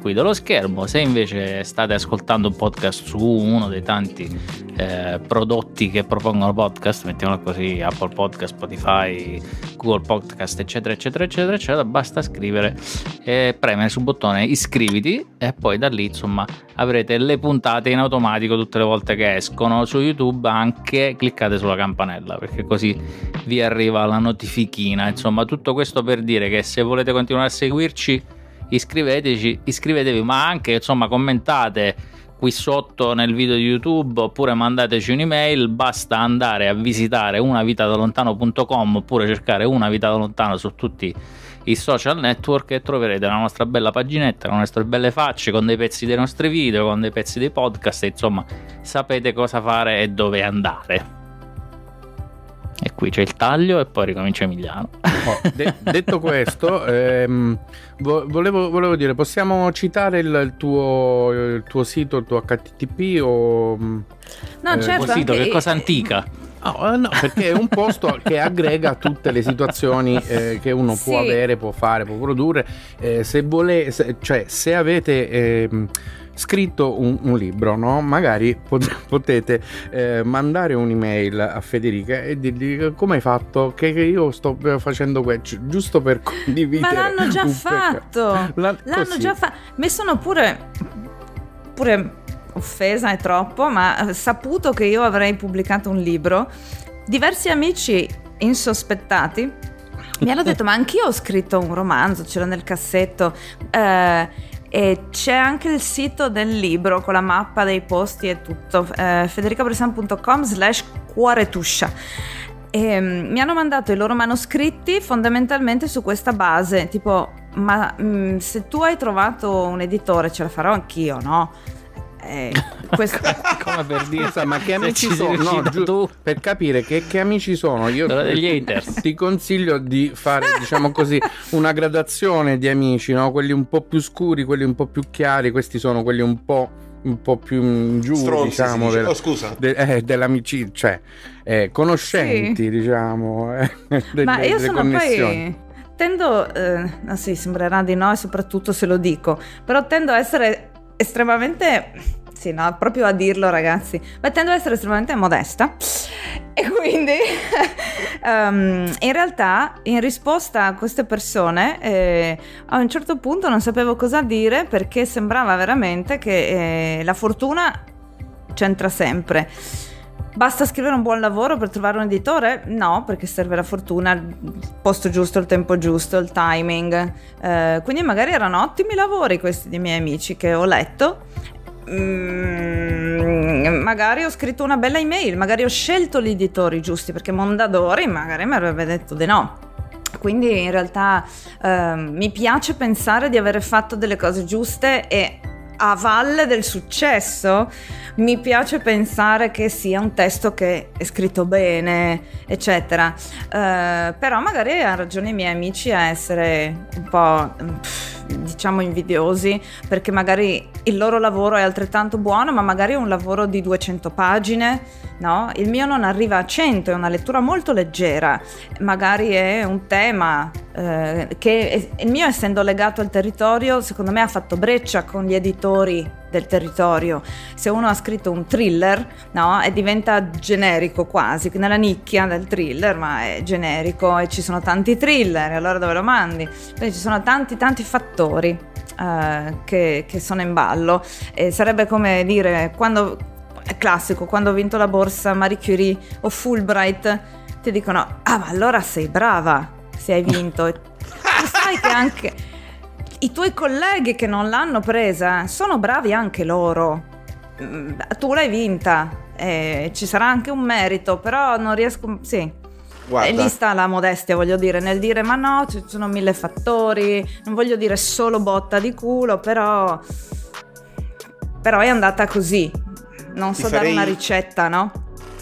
qui dello schermo. Se invece state ascoltando un podcast su uno dei tanti eh, prodotti che propongono podcast, mettiamolo così, Apple Podcast, Spotify, Google Podcast, eccetera, eccetera, eccetera, eccetera, basta scrivere e premere sul bottone iscriviti e poi da lì, insomma, avrete le puntate in automatico tutte le volte che escono su YouTube, anche cliccate sulla campanella, perché così vi arriva la notifichina. Insomma, tutto questo per dire che se volete continuare a seguirci iscriveteci, iscrivetevi, ma anche insomma commentate qui sotto nel video di YouTube oppure mandateci un'email, basta andare a visitare unavitadalontano.com oppure cercare una vita da lontano su tutti i social network e troverete la nostra bella paginetta le nostre belle facce, con dei pezzi dei nostri video, con dei pezzi dei podcast insomma sapete cosa fare e dove andare. E qui c'è il taglio e poi ricomincia Emiliano. Oh, de- detto questo, ehm, volevo, volevo, dire, possiamo citare il, il, tuo, il, tuo, sito, il tuo HTTP o... No, eh, certo. sito, che cosa antica? Oh, no, perché è un posto che aggrega tutte le situazioni eh, che uno sì. può avere, può fare, può produrre. Eh, se, vuole, se, cioè, se avete eh, scritto un, un libro, no? magari pot- potete eh, mandare un'email a Federica e dirgli come hai fatto, che, che io sto facendo questo, giusto per condividere. Ma l'hanno già fatto, La, l'hanno così. già fatto. Mi sono pure, pure offesa è troppo, ma saputo che io avrei pubblicato un libro, diversi amici insospettati mi hanno detto ma anch'io ho scritto un romanzo, c'era nel cassetto. Eh, e c'è anche il sito del libro con la mappa dei posti e tutto, eh, federicabresan.com slash cuoretuscia. E, um, mi hanno mandato i loro manoscritti fondamentalmente su questa base, tipo, ma mh, mm, se tu hai trovato un editore ce la farò anch'io, no? Eh, questo... come per dire ma che amici sono no, giù, per capire che, che, amici sono io ti, ti consiglio di fare diciamo così una gradazione di amici no? quelli un po' più scuri quelli un po' più chiari questi sono quelli un po' un po' più giù Stronzi, diciamo della, oh, scusa. De, eh, dell'amicizia cioè eh, conoscenti sì. diciamo eh, delle, ma io sono poi tendo eh, ah sì sembrerà di no e soprattutto se lo dico però tendo a essere estremamente sì, no, proprio a dirlo ragazzi, ma tendo ad essere estremamente modesta e quindi um, in realtà in risposta a queste persone eh, a un certo punto non sapevo cosa dire perché sembrava veramente che eh, la fortuna c'entra sempre. Basta scrivere un buon lavoro per trovare un editore? No, perché serve la fortuna, il posto giusto, il tempo giusto, il timing. Eh, quindi magari erano ottimi lavori questi dei miei amici che ho letto Mm, magari ho scritto una bella email, magari ho scelto gli editori giusti perché Mondadori magari mi avrebbe detto di no. Quindi in realtà eh, mi piace pensare di aver fatto delle cose giuste e a valle del successo mi piace pensare che sia un testo che è scritto bene, eccetera. Uh, però magari hanno ragione i miei amici a essere un po'... Pff, diciamo invidiosi perché magari il loro lavoro è altrettanto buono ma magari è un lavoro di 200 pagine no? il mio non arriva a 100 è una lettura molto leggera magari è un tema eh, che il mio essendo legato al territorio secondo me ha fatto breccia con gli editori del territorio. Se uno ha scritto un thriller, no, e diventa generico quasi, nella nicchia del thriller, ma è generico e ci sono tanti thriller, allora dove lo mandi? Quindi ci sono tanti tanti fattori uh, che, che, sono in ballo. E sarebbe come dire, quando è classico, quando ho vinto la borsa Marie Curie o Fulbright, ti dicono, ah ma allora sei brava se hai vinto. Tu sai che anche i tuoi colleghi che non l'hanno presa sono bravi anche loro. Mm, tu l'hai vinta, eh, ci sarà anche un merito, però non riesco... Sì. Guarda. E lì sta la modestia, voglio dire, nel dire ma no, ci sono mille fattori, non voglio dire solo botta di culo, però... Però è andata così. Non so farei... dare una ricetta, no?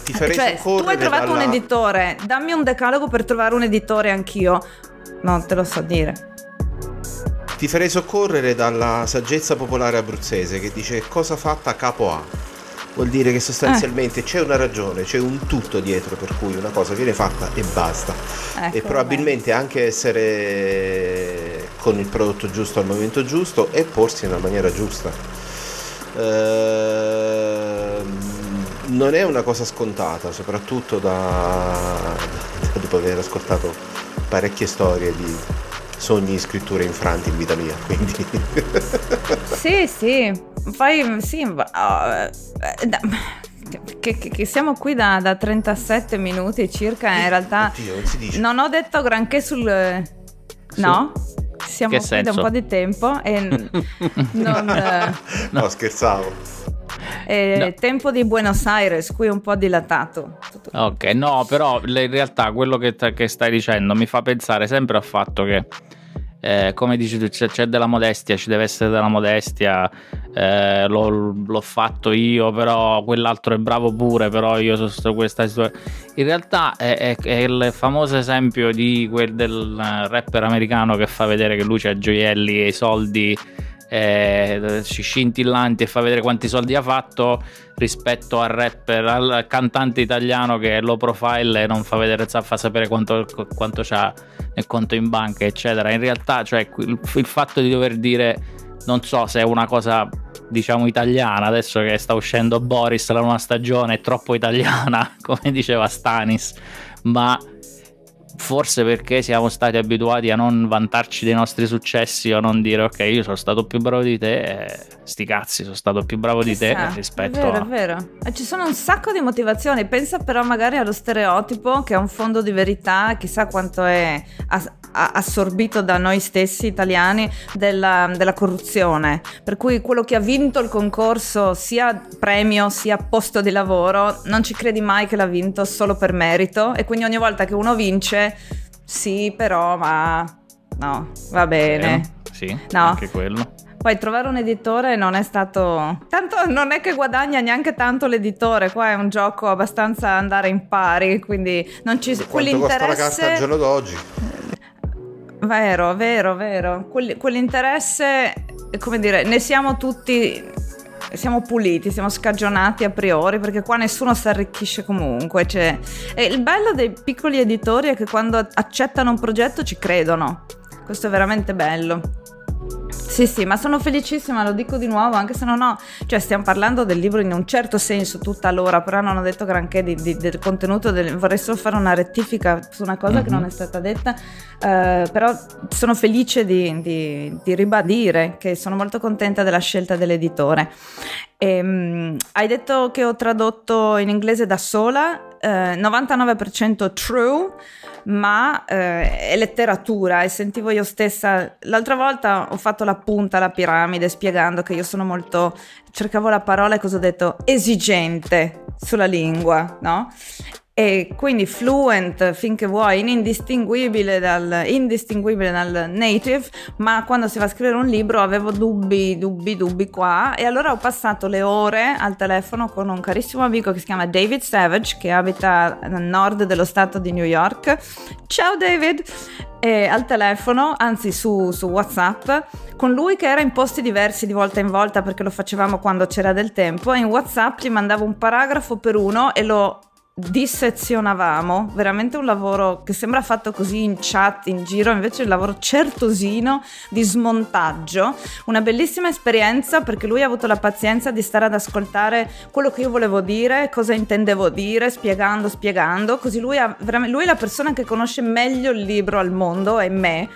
Ti farei cioè, tu hai trovato dalla... un editore, dammi un decalogo per trovare un editore anch'io. Non te lo so dire. Ti farei soccorrere dalla saggezza popolare abruzzese che dice cosa fatta capo A. Vuol dire che sostanzialmente eh. c'è una ragione, c'è un tutto dietro per cui una cosa viene fatta e basta. Ecco, e probabilmente vabbè. anche essere con il prodotto giusto al momento giusto e porsi nella maniera giusta. Ehm, non è una cosa scontata, soprattutto da, dopo aver ascoltato parecchie storie di sogni di scritture infranti in vita mia, quindi... sì, sì, poi sì, uh, che, che, che, siamo qui da, da, 37 minuti circa, in realtà Oddio, non, non ho detto granché sul... Su? No? Siamo che qui senso? da un po' di tempo e non... Eh, no, scherzavo. Eh, no. Tempo di Buenos Aires, qui un po' dilatato. Ok, no, però in realtà quello che, che stai dicendo mi fa pensare sempre al fatto che eh, come dici tu, c'è, c'è, della modestia, ci deve essere della modestia. Eh, l'ho, l'ho, fatto io, però quell'altro è bravo pure. Però io sono stato questa situazione. In realtà è, è, è, il famoso esempio di quel del rapper americano che fa vedere che lui ha gioielli e i soldi eh, scintillanti e fa vedere quanti soldi ha fatto rispetto al rapper, al cantante italiano che è low profile e non fa vedere, fa sapere quanto, quanto c'ha nel conto in banca, eccetera. In realtà, cioè, il, il fatto di dover dire, non so se è una cosa diciamo italiana, adesso che sta uscendo Boris la nuova stagione, è troppo italiana, come diceva Stanis, ma forse perché siamo stati abituati a non vantarci dei nostri successi o non dire ok io sono stato più bravo di te sti cazzi sono stato più bravo di te rispetto è vero, a... è vero e ci sono un sacco di motivazioni pensa però magari allo stereotipo che è un fondo di verità chissà quanto è assorbito da noi stessi italiani della, della corruzione per cui quello che ha vinto il concorso sia premio sia posto di lavoro non ci credi mai che l'ha vinto solo per merito e quindi ogni volta che uno vince sì, però, ma no, va bene. Eh, sì, no. anche quello. Poi trovare un editore non è stato. Tanto non è che guadagna neanche tanto l'editore, qua è un gioco abbastanza andare in pari, quindi non ci. Quanto quell'interesse. costa la carta al giorno d'oggi? Vero, vero, vero. Quell'interesse, come dire, ne siamo tutti siamo puliti, siamo scagionati a priori perché qua nessuno si arricchisce comunque. Cioè, e il bello dei piccoli editori è che quando accettano un progetto ci credono. Questo è veramente bello. Sì, sì, ma sono felicissima, lo dico di nuovo, anche se non ho, cioè stiamo parlando del libro in un certo senso tutta l'ora, però non ho detto granché di, di, del contenuto, del, vorrei solo fare una rettifica su una cosa mm-hmm. che non è stata detta, uh, però sono felice di, di, ribadire che sono molto contenta della scelta dell'editore. E, um, hai detto che ho tradotto in inglese da sola, eh, 99% true, ma eh, è letteratura e sentivo io stessa, l'altra volta ho fatto la punta alla piramide spiegando che io sono molto, cercavo la parola e cosa ho detto, esigente sulla lingua, no? E quindi fluent finché vuoi, indistinguibile dal, indistinguibile dal native, ma quando si va a scrivere un libro avevo dubbi, dubbi, dubbi qua e allora ho passato le ore al telefono con un carissimo amico che si chiama David Savage che abita nel nord dello stato di New York. Ciao David! E al telefono, anzi su, su WhatsApp, con lui che era in posti diversi di volta in volta perché lo facevamo quando c'era del tempo e in WhatsApp gli mandavo un paragrafo per uno e lo dissezionavamo, veramente un lavoro che sembra fatto così in chat, in giro, invece un lavoro certosino di smontaggio, una bellissima esperienza perché lui ha avuto la pazienza di stare ad ascoltare quello che io volevo dire, cosa intendevo dire, spiegando, spiegando, così lui, ha, lui è la persona che conosce meglio il libro al mondo e me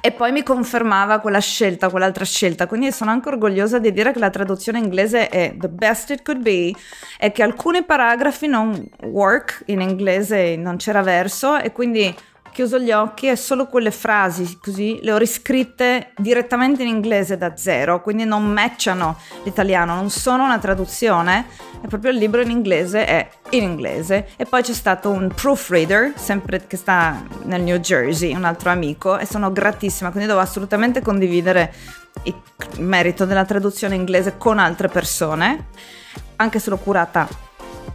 e poi mi confermava quella scelta, quell'altra scelta, quindi sono anche orgogliosa di dire che la traduzione inglese è the best it could be e che alcuni paragrafi non work in inglese, non c'era verso e quindi chiuso gli occhi e solo quelle frasi così le ho riscritte direttamente in inglese da zero, quindi non matchano l'italiano, non sono una traduzione, è proprio il libro in inglese, è in inglese. E poi c'è stato un proofreader, sempre che sta nel New Jersey, un altro amico, e sono gratissima, quindi devo assolutamente condividere il merito della traduzione inglese con altre persone, anche se l'ho curata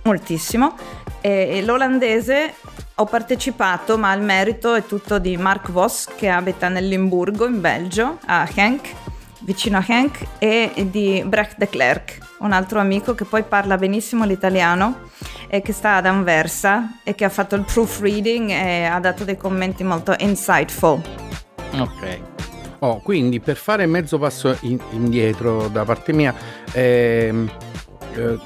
moltissimo. E l'olandese ho partecipato, ma il merito è tutto di Mark Voss che abita nel Limburgo in Belgio, a Henk, vicino a Henk, e di Brecht de Klerk, un altro amico che poi parla benissimo l'italiano e che sta ad Anversa e che ha fatto il proofreading e ha dato dei commenti molto insightful. Ok. Oh, quindi per fare mezzo passo in, indietro da parte mia, ehm, eh,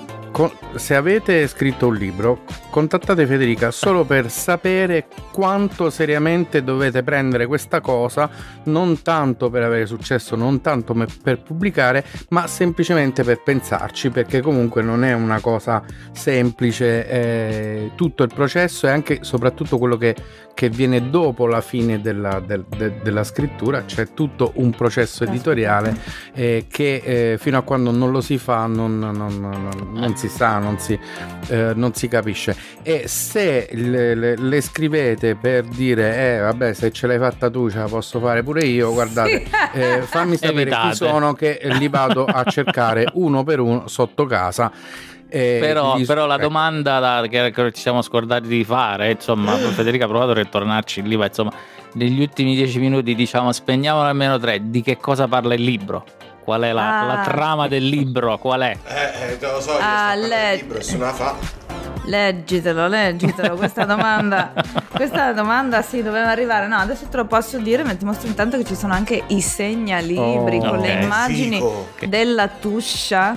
se avete scritto un libro, contattate Federica solo per sapere quanto seriamente dovete prendere questa cosa, non tanto per avere successo, non tanto per pubblicare, ma semplicemente per pensarci, perché comunque non è una cosa semplice, eh, tutto il processo e anche soprattutto quello che, che viene dopo la fine della, del, de, della scrittura, c'è tutto un processo editoriale eh, che eh, fino a quando non lo si fa non, non, non, non si sa, non si, eh, non si capisce. E se le, le, le, scrivete per dire, eh vabbè, se ce l'hai fatta tu, ce la posso fare pure io, guardate, sì. eh, fammi sapere Evitate. chi sono che li vado a cercare uno per uno sotto casa. Eh, però, gli... però, la domanda da, che, che, ci siamo scordati di fare, insomma, Federica ha provato a ritornarci lì, ma insomma, negli ultimi dieci minuti diciamo spegniamolo almeno tre, di che cosa parla il libro? Qual è la, ah. la trama del libro? Qual è? Eh, eh lo so, ah, le... il libro, se fa. Leggitelo, leggitelo, questa domanda, questa domanda sì, doveva arrivare. No, adesso te lo posso dire, ma ti mostro intanto che ci sono anche i segnalibri oh, con okay. le immagini Fico. della tuscia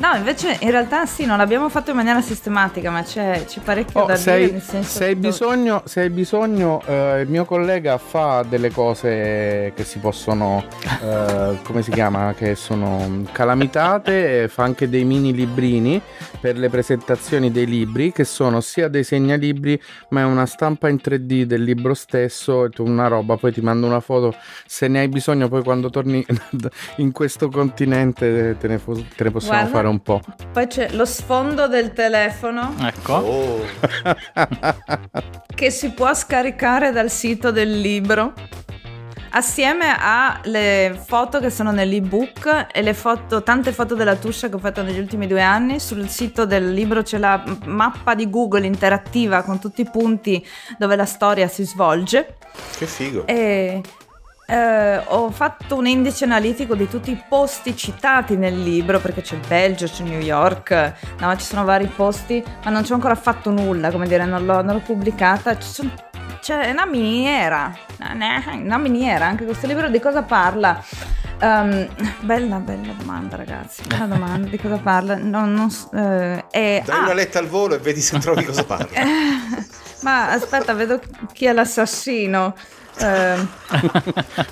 No, invece in realtà sì, non l'abbiamo fatto in maniera sistematica, ma c'è, c'è parecchio oh, da se dire. Hai, se, hai bisogno, se hai bisogno, eh, il mio collega fa delle cose che si possono, eh, come si chiama, che sono calamitate, fa anche dei mini librini per le presentazioni dei libri, che sono sia dei segnalibri, ma è una stampa in 3D del libro stesso, una roba, poi ti mando una foto, se ne hai bisogno poi quando torni in questo continente te ne, te ne possiamo Guarda. fare un po'. Poi c'è lo sfondo del telefono. Ecco. Oh. che si può scaricare dal sito del libro. Assieme alle foto che sono nell'ebook e le foto, tante foto della tuscia che ho fatto negli ultimi due anni, sul sito del libro c'è la mappa di Google interattiva con tutti i punti dove la storia si svolge. Che figo. E eh, ho fatto un indice analitico di tutti i posti citati nel libro, perché c'è il Belgio, c'è New York, no, ci sono vari posti, ma non ci ho ancora fatto nulla, come dire, non l'ho, non l'ho pubblicata. C'è una miniera, una miniera, anche questo libro di cosa parla? Um, bella, bella domanda, ragazzi. Bella domanda. Di cosa parla? No, non, eh, è, Dai ah, una letta al volo e vedi se trovi cosa parla. ma aspetta, vedo chi è l'assassino. Eh.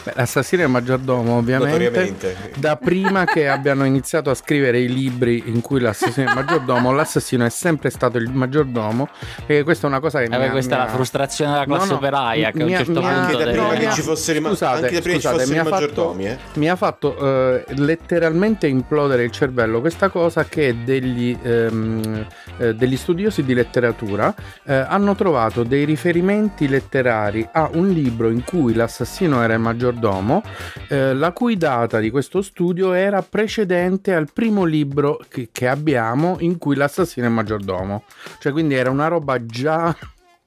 Beh, l'assassino è il maggiordomo, ovviamente. Da prima che abbiano iniziato a scrivere i libri in cui l'assassino è il maggiordomo, l'assassino è sempre stato il maggiordomo. Perché questa è una cosa che. Eh, mi questa è la frustrazione della classe no, no, operaia. Che a un certo punto. Anche da prima che ci fosse rimasto. Scusate, anche prima scusate, ci fossero i maggiordomi. Eh. Mi ha fatto eh, letteralmente implodere il cervello questa cosa che degli, ehm, eh, degli studiosi di letteratura eh, hanno trovato dei riferimenti letterari a un libro in in cui l'assassino era il maggiordomo, eh, la cui data di questo studio era precedente al primo libro che, che abbiamo in cui l'assassino è il maggiordomo. Cioè quindi era una roba già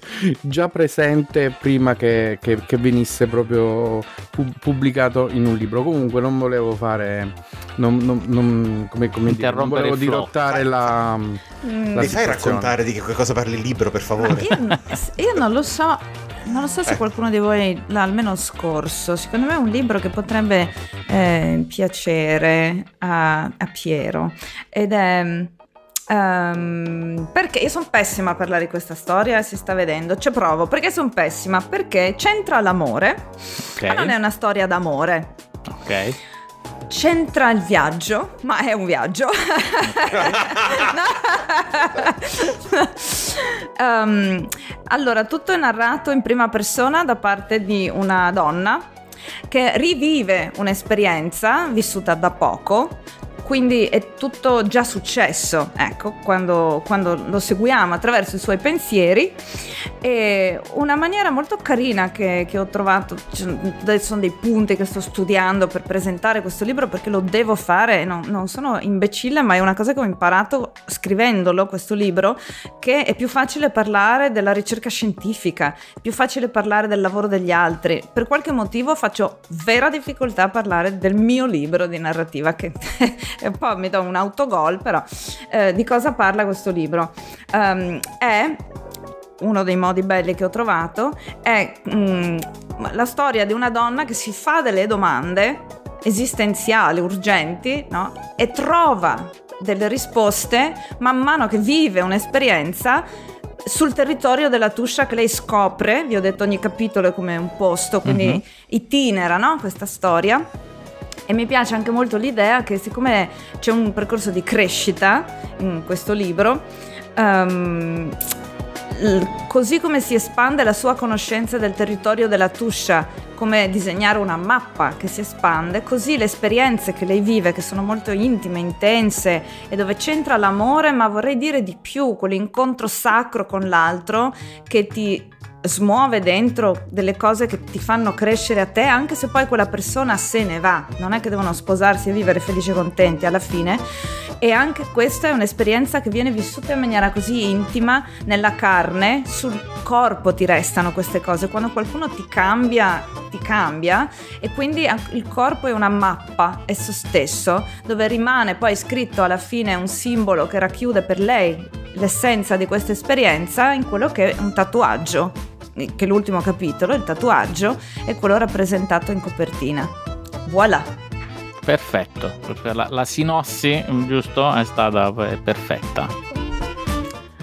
già presente prima che, che, che venisse proprio pu- pubblicato in un libro. Comunque non volevo fare, non, non, non, come, come dire, non volevo dirottare la, mm. Mi fai raccontare di che cosa parli il libro, per favore? Io, io, non lo so. Non lo so se eh. qualcuno di voi l'ha almeno scorso. Secondo me è un libro che potrebbe eh, piacere a, a Piero. Ed è Um, perché io sono pessima a parlare di questa storia, si sta vedendo, ci provo. Perché sono pessima? Perché c'entra l'amore, okay. ma non è una storia d'amore. Ok. C'entra il viaggio, ma è un viaggio. um, allora, tutto è narrato in prima persona da parte di una donna che rivive un'esperienza vissuta da poco quindi è tutto già successo, ecco, quando, quando, lo seguiamo attraverso i suoi pensieri. E una maniera molto carina che, che ho trovato, sono dei punti che sto studiando per presentare questo libro perché lo devo fare, non, non sono imbecille, ma è una cosa che ho imparato scrivendolo, questo libro, che è più facile parlare della ricerca scientifica, più facile parlare del lavoro degli altri. Per qualche motivo faccio vera difficoltà a parlare del mio libro di narrativa che e un po' mi do un autogol, però eh, di cosa parla questo libro? Um, è uno dei modi belli che ho trovato, è mm, la storia di una donna che si fa delle domande esistenziali, urgenti, no? e trova delle risposte man mano che vive un'esperienza sul territorio della Tuscia che lei scopre, vi ho detto ogni capitolo è come un posto, quindi mm-hmm. itinera no? questa storia e mi piace anche molto l'idea che siccome c'è un percorso di crescita in questo libro, um, così come si espande la sua conoscenza del territorio della Tuscia, come disegnare una mappa che si espande, così le esperienze che lei vive, che sono molto intime, intense e dove c'entra l'amore, ma vorrei dire di più, quell'incontro sacro con l'altro che ti smuove dentro delle cose che ti fanno crescere a te, anche se poi quella persona se ne va. Non è che devono sposarsi e vivere felici e contenti alla fine. E anche questa è un'esperienza che viene vissuta in maniera così intima, nella carne, sul corpo ti restano queste cose. Quando qualcuno ti cambia, ti cambia. E quindi il corpo è una mappa esso stesso, dove rimane poi scritto alla fine un simbolo che racchiude per lei l'essenza di questa esperienza in quello che è un tatuaggio che l'ultimo capitolo, il tatuaggio, è quello rappresentato in copertina. Voilà. Perfetto, la, la sinossi, giusto, è stata perfetta.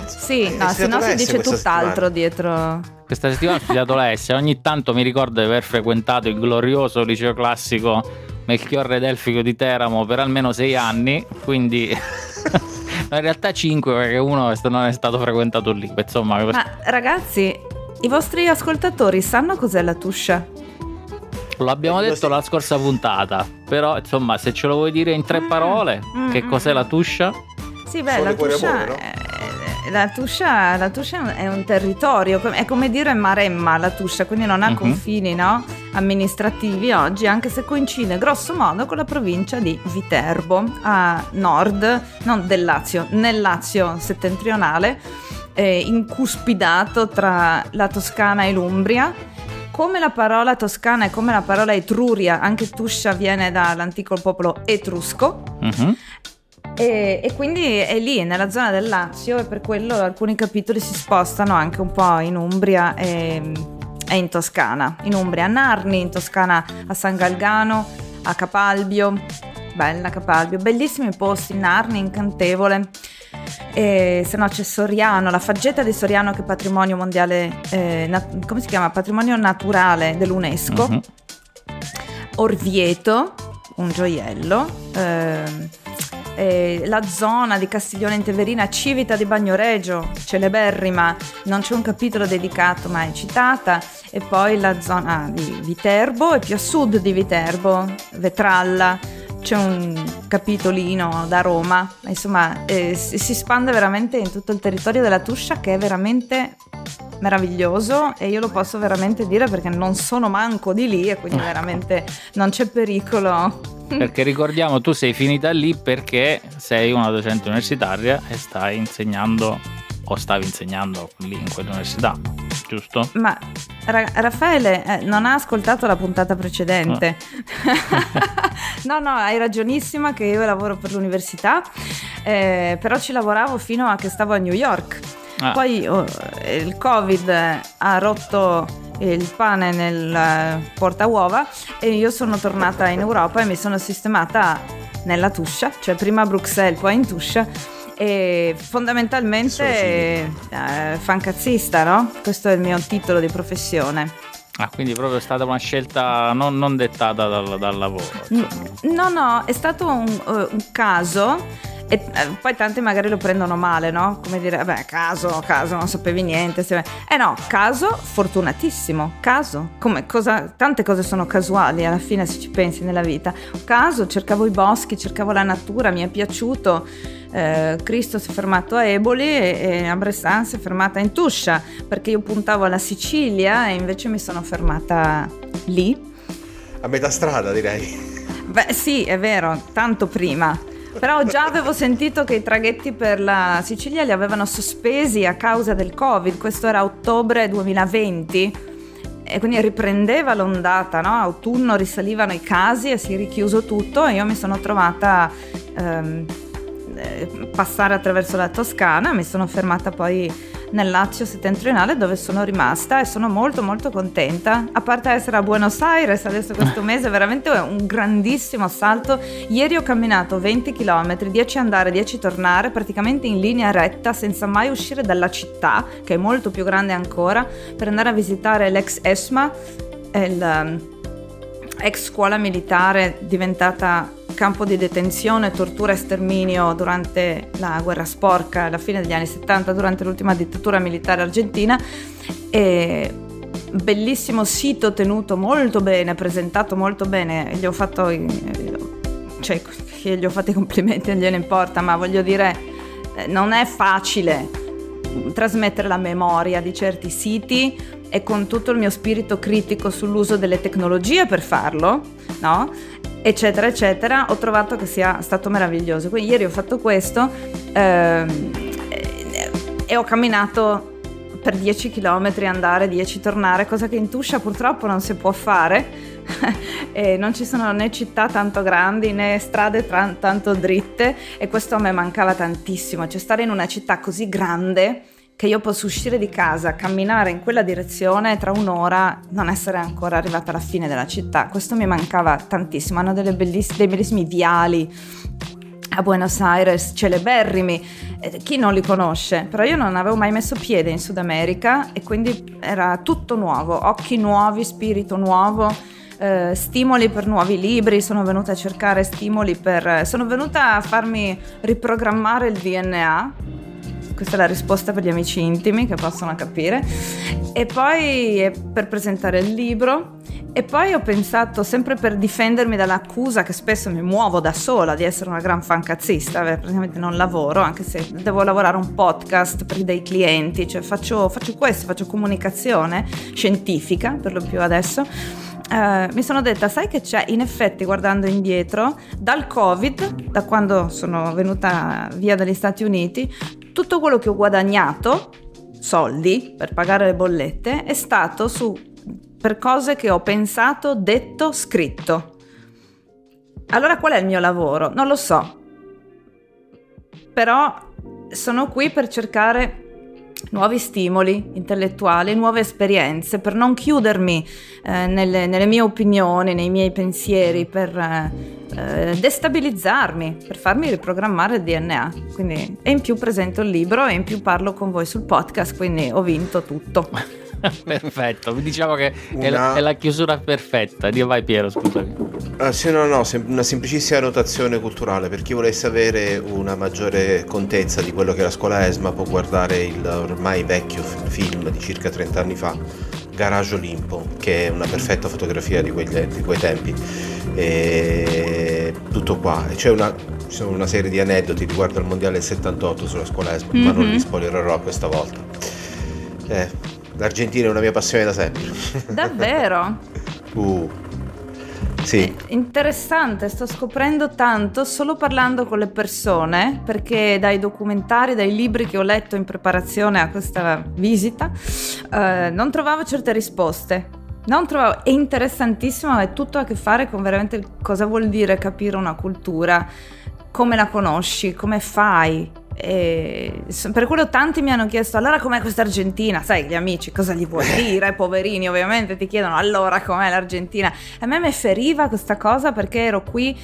Sì, no, se no si dice tutt'altro dietro. Questa settimana ho studiato l'S, ogni tanto mi ricordo di aver frequentato il glorioso liceo classico Melchiorre Delfico di Teramo per almeno sei anni, quindi in realtà cinque perché uno non è stato frequentato lì. Insomma, Ma ragazzi, i vostri ascoltatori sanno cos'è la tuscia? Lo abbiamo eh, detto la scorsa puntata, però insomma, se ce lo vuoi dire in tre mm. parole, mm, che mm, cos'è la mm. tuscia? Sì, beh, la tuscia, no? la tuscia, la tuscia è un territorio, è come dire Maremma la tuscia, quindi non ha mm-hmm. confini no? amministrativi oggi, anche se coincide grosso modo con la provincia di Viterbo, a nord, non del Lazio, nel Lazio settentrionale eh, incuspidato tra la Toscana e l'Umbria. Come la parola toscana e come la parola etruria, anche Tuscia viene dall'antico popolo etrusco. Uh-huh. E, e, quindi è lì, nella zona del Lazio, e per quello alcuni capitoli si spostano anche un po' in Umbria e, e in Toscana. In Umbria a Narni, in Toscana a San Galgano, a Capalbio, bella Capalbio, bellissimi posti, Narni, incantevole. E se no c'è Soriano, la faggeta di Soriano che è patrimonio mondiale, eh, nat- come si chiama? Patrimonio naturale dell'UNESCO. Mhm. Orvieto, un gioiello. eh, eh, la zona di Castiglione in Teverina, Civita di Bagnoregio, celeberrima, non c'è un capitolo dedicato ma è citata, e poi la zona di Viterbo e più a sud di Viterbo, Vetralla, c'è un capitolino da Roma, insomma eh, si, si spande veramente in tutto il territorio della Tuscia che è veramente meraviglioso e io lo posso veramente dire perché non sono manco di lì e quindi veramente non c'è pericolo. Perché ricordiamo, tu sei finita lì perché sei una docente universitaria e stai insegnando o stavi insegnando lì in quell'università, giusto? Ma Ra- Raffaele eh, non ha ascoltato la puntata precedente. no, no, hai ragionissima che io lavoro per l'università, eh, però ci lavoravo fino a che stavo a New York. Ah. Poi oh, il Covid ha rotto il pane nel eh, portauova e io sono tornata in Europa e mi sono sistemata nella Tuscia, cioè prima a Bruxelles, poi in Tuscia e fondamentalmente eh, fancazzista, no? Questo è il mio titolo di professione. Ah, quindi proprio è stata una scelta non, non dettata dal, dal lavoro. insomma. No, no, è stato un, eh, un caso e eh, poi tanti magari lo prendono male, no? Come dire, vabbè, caso, caso, non sapevi niente. se- Eh no, caso fortunatissimo, caso. Come cosa, tante cose sono casuali alla fine se ci pensi nella vita. Caso, cercavo i boschi, cercavo la natura, mi è piaciuto. Eh, Cristo si è fermato a Eboli e, e a Bressan si è fermata in Tuscia perché io puntavo alla Sicilia e invece mi sono fermata lì A metà strada, direi. Beh, sì, è vero, tanto prima. Però già avevo sentito che i traghetti per la Sicilia li avevano sospesi a causa del Covid. Questo era ottobre 2020. E quindi riprendeva l'ondata, no? Autunno risalivano i casi e si è richiuso tutto e io mi sono trovata ehm, eh, passare attraverso la Toscana, mi sono fermata poi nel Lazio settentrionale dove sono rimasta e sono molto molto contenta. A parte essere a Buenos Aires adesso questo mese è veramente un grandissimo salto. Ieri ho camminato 20 km, 10 andare, 10 tornare, praticamente in linea retta senza mai uscire dalla città, che è molto più grande ancora, per andare a visitare l'ex ESMA, è il um, ex scuola militare diventata campo di detenzione, tortura e sterminio durante la guerra sporca alla fine degli anni 70, durante l'ultima dittatura militare argentina. E bellissimo sito tenuto molto bene, presentato molto bene. Gli ho fatto, cioè, gli ho fatto i complimenti, non gliene importa, ma voglio dire, eh, non è facile trasmettere la memoria di certi siti e con tutto il mio spirito critico sull'uso delle tecnologie per farlo, no? Eccetera, eccetera, ho trovato che sia stato meraviglioso. Quindi ieri ho fatto questo ehm, e- ho camminato per 10 km andare, 10 tornare, cosa che in Tuscia purtroppo non si può fare. non ci sono né città tanto grandi né strade tra- tanto dritte e questo a me mancava tantissimo, cioè stare in una città così grande che io posso uscire di casa, camminare in quella direzione e tra un'ora non essere ancora arrivata alla fine della città. Questo mi mancava tantissimo. Hanno belliss- dei bellissimi viali a Buenos Aires, celeberrimi. Eh, Chi non li conosce? Però io non avevo mai messo piede in Sud America e quindi era tutto nuovo, occhi nuovi, spirito nuovo. eh, stimoli per nuovi libri, sono venuta a cercare stimoli per... sono venuta a farmi riprogrammare il DNA, questa è la risposta per gli amici intimi che possono capire. E poi per presentare il libro. E poi ho pensato, sempre per difendermi dall'accusa che spesso mi muovo da sola di essere una gran fancazzista, beh, praticamente non lavoro, anche se devo lavorare un podcast per dei clienti, cioè faccio, faccio questo, faccio comunicazione scientifica per lo più adesso. Eh, mi sono detta, sai che c'è? In effetti, guardando indietro, dal Covid, da quando sono venuta via dagli Stati Uniti, tutto quello che ho guadagnato, soldi per pagare le bollette, è stato su, per cose che ho pensato, detto, scritto. Allora qual è il mio lavoro? Non lo so. Però sono qui per cercare nuovi stimoli intellettuali, nuove esperienze, per non chiudermi eh, nelle, nelle, mie opinioni, nei miei pensieri, per eh, destabilizzarmi, per farmi riprogrammare il DNA. Quindi, e in più presento il libro e in più parlo con voi sul podcast, quindi ho vinto tutto. Perfetto, diciamo che una... è, la, è, la, chiusura perfetta. Dio vai Piero, scusami. Ah, sì, no, no, una semplicissima notazione culturale. Per chi volesse avere una maggiore contezza di quello che la scuola ESMA può guardare il ormai vecchio film di circa 30 anni fa, Garage Olimpo, che è una perfetta fotografia di, quegli, di quei tempi. E tutto qua. C'è una, ci sono una serie di aneddoti riguardo al mondiale del 78 sulla scuola ESMA, mm-hmm. ma non li mhm. spoilerò questa volta. Eh, L'Argentina è una mia passione da sempre. Davvero? uh. Sì. Interessante, sto scoprendo tanto solo parlando con le persone, perché dai documentari, dai libri che ho letto in preparazione a questa visita, eh, non trovavo certe risposte. Non trovavo, è interessantissimo, ha tutto a che fare con veramente cosa vuol dire capire una cultura, come la conosci, come fai, e per quello tanti mi hanno chiesto allora com'è questa Argentina? Sai, gli amici cosa gli vuoi dire? Poverini ovviamente ti chiedono allora com'è l'Argentina. A me mi feriva questa cosa perché ero qui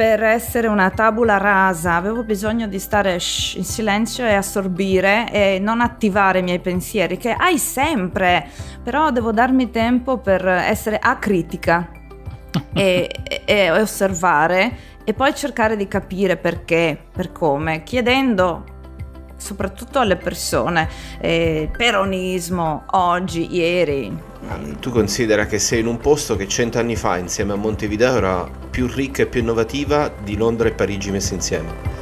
per essere una tabula rasa, avevo bisogno di stare in silenzio e assorbire e non attivare i miei pensieri, che hai sempre, però devo darmi tempo per essere acritica e, e, e osservare e poi cercare di capire perché, per come, chiedendo soprattutto alle persone, eh, peronismo, oggi, ieri. Tu considera che sei in un posto che cent'anni fa insieme a Montevideo era più ricca e più innovativa di Londra e Parigi messe insieme.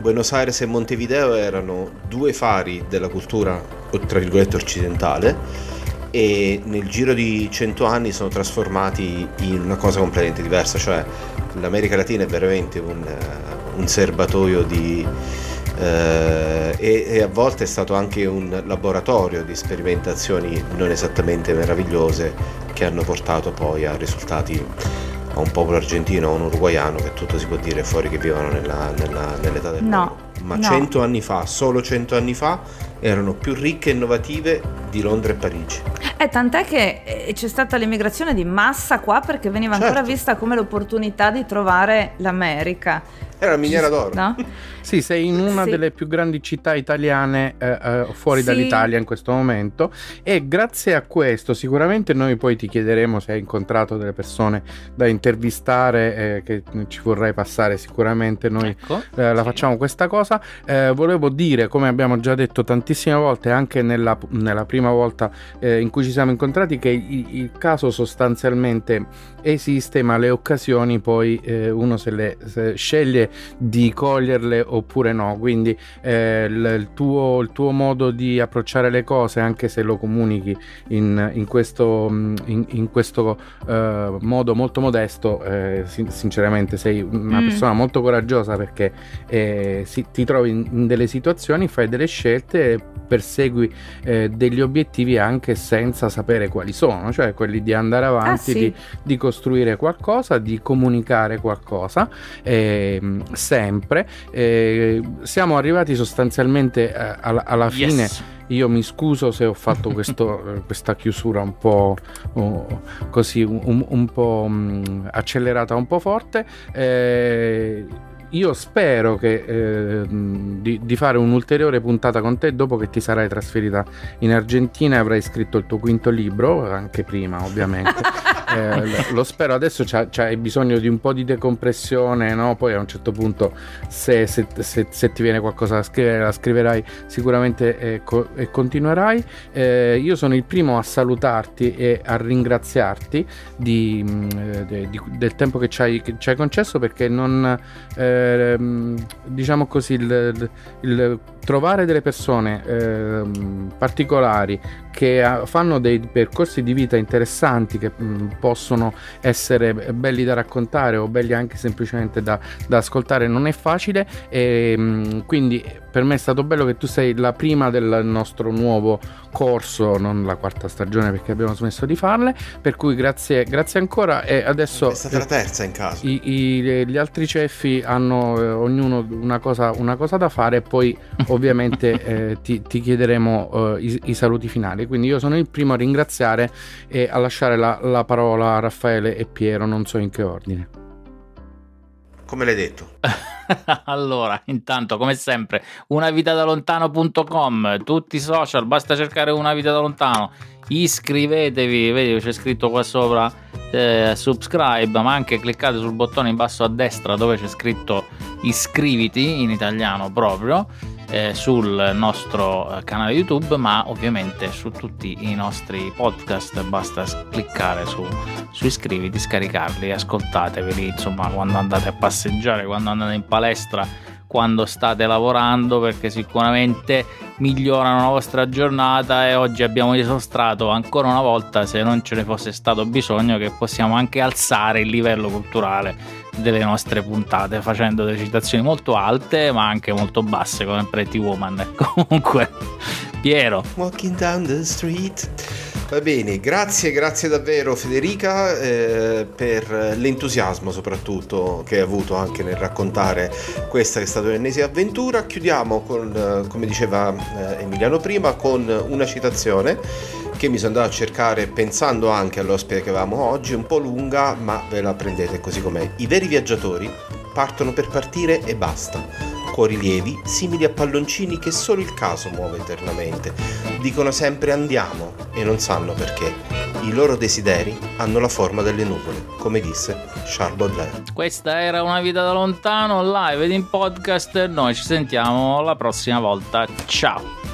Buenos Aires e Montevideo erano due fari della cultura, tra virgolette, occidentale e nel giro di cento anni sono trasformati in una cosa completamente diversa, cioè l'America Latina è veramente un, uh, un serbatoio di... Uh, e, e, a volte è stato anche un laboratorio di sperimentazioni non esattamente meravigliose che hanno portato poi a risultati a un popolo argentino o un uruguaiano che tutto si può dire fuori che nella, nell'età del no, ma cento no. anni fa, solo cento anni fa erano più ricche e innovative di Londra e Parigi. Eh, tant'è che eh, c'è stata l'immigrazione di massa qua perché veniva certo. ancora vista come l'opportunità di trovare l'America. Era la miniera d'oro. No? Sì, sei in una sì. delle più grandi città italiane eh, eh, fuori sì. dall'Italia in questo momento e grazie a questo sicuramente noi poi ti chiederemo se hai incontrato delle persone da intervistare eh, che ci vorrai passare sicuramente noi ecco. Eh, la facciamo questa cosa. Eh, volevo dire, come abbiamo già detto tantissime volte anche nella, nella prima volta eh, in cui ci siamo incontrati, che il, il, caso sostanzialmente esiste ma le occasioni poi uno se le se sceglie di coglierle oppure no. Quindi eh, il, il, tuo, il, tuo, modo di approcciare le cose, anche se lo comunichi in, in questo, mm, in, in questo uh, modo molto modesto, eh, sinceramente sei una mm. persona molto coraggiosa perché eh, si, ti trovi in, delle situazioni, fai delle scelte, persegui eh, degli obiettivi anche senza sapere quali sono, cioè quelli di andare avanti, ah, sì. di, di, costruire qualcosa, di comunicare qualcosa, ehm, sempre. Eh, siamo arrivati sostanzialmente eh, alla, alla fine. Yes. Io mi scuso se ho fatto questo, eh, questa chiusura un po' oh, così, un, un po' um, accelerata, un po' forte. Eh, io spero che, eh, di, di, fare un'ulteriore puntata con te dopo che ti sarai trasferita in Argentina e avrai scritto il tuo quinto libro, anche prima ovviamente. eh, lo spero, adesso c'hai bisogno di un po' di decompressione, no? poi a un certo punto se, se, se, se ti viene qualcosa da scrivere la scriverai sicuramente e, co- e continuerai. Eh, io sono il primo a salutarti e a ringraziarti di, di, di, del tempo che ci hai, concesso perché non eh, diciamo così, il, il, trovare delle persone eh, particolari che fanno dei percorsi di vita interessanti che mh, mm, possono essere belli da raccontare o belli anche semplicemente da, da ascoltare non è facile e mh, mm, quindi per me è stato bello che tu sei la prima del nostro nuovo corso, non la quarta stagione perché abbiamo smesso di farle, per cui grazie, grazie ancora e adesso... È stata la terza in caso. I, i, gli altri ceffi hanno eh, ognuno una cosa, una cosa, da fare e poi ovviamente eh, ti, ti, chiederemo eh, i, i, saluti finali. Quindi io sono il primo a ringraziare e a lasciare la, la parola a Raffaele e Piero, non so in che ordine. Come l'hai detto? allora, intanto, come sempre, unavitadalontano.com, tutti i social, basta cercare una vita da lontano. Iscrivetevi, vedi c'è scritto qua sopra eh, subscribe, ma anche cliccate sul bottone in basso a destra dove c'è scritto iscriviti in italiano proprio eh, sul nostro eh, canale YouTube, ma ovviamente su tutti i nostri podcast. Basta cliccare su, su iscriviti, scaricarli, ascoltateveli insomma quando andate a passeggiare, quando andate in palestra quando state lavorando perché sicuramente migliorano la vostra giornata e oggi abbiamo dimostrato ancora una volta se non ce ne fosse stato bisogno che possiamo anche alzare il livello culturale delle nostre puntate facendo delle citazioni molto alte ma anche molto basse come Pretty Woman. Comunque Piero. Walking down the street. Va bene, grazie, grazie davvero Federica eh, per l'entusiasmo soprattutto che hai avuto anche nel raccontare questa che è stata l'ennesima avventura. Chiudiamo con, come diceva eh, Emiliano prima, con una citazione che mi sono andato a cercare pensando anche all'ospite che avevamo oggi, un po' lunga, ma ve la prendete così com'è. I veri viaggiatori partono per partire e basta cuori lievi, simili a palloncini che solo il caso muove eternamente. Dicono sempre andiamo e non sanno perché. I loro desideri hanno la forma delle nuvole, come disse Charles Baudelaire. Questa era una vita da lontano, live ed in podcast. Noi ci sentiamo la prossima volta. Ciao!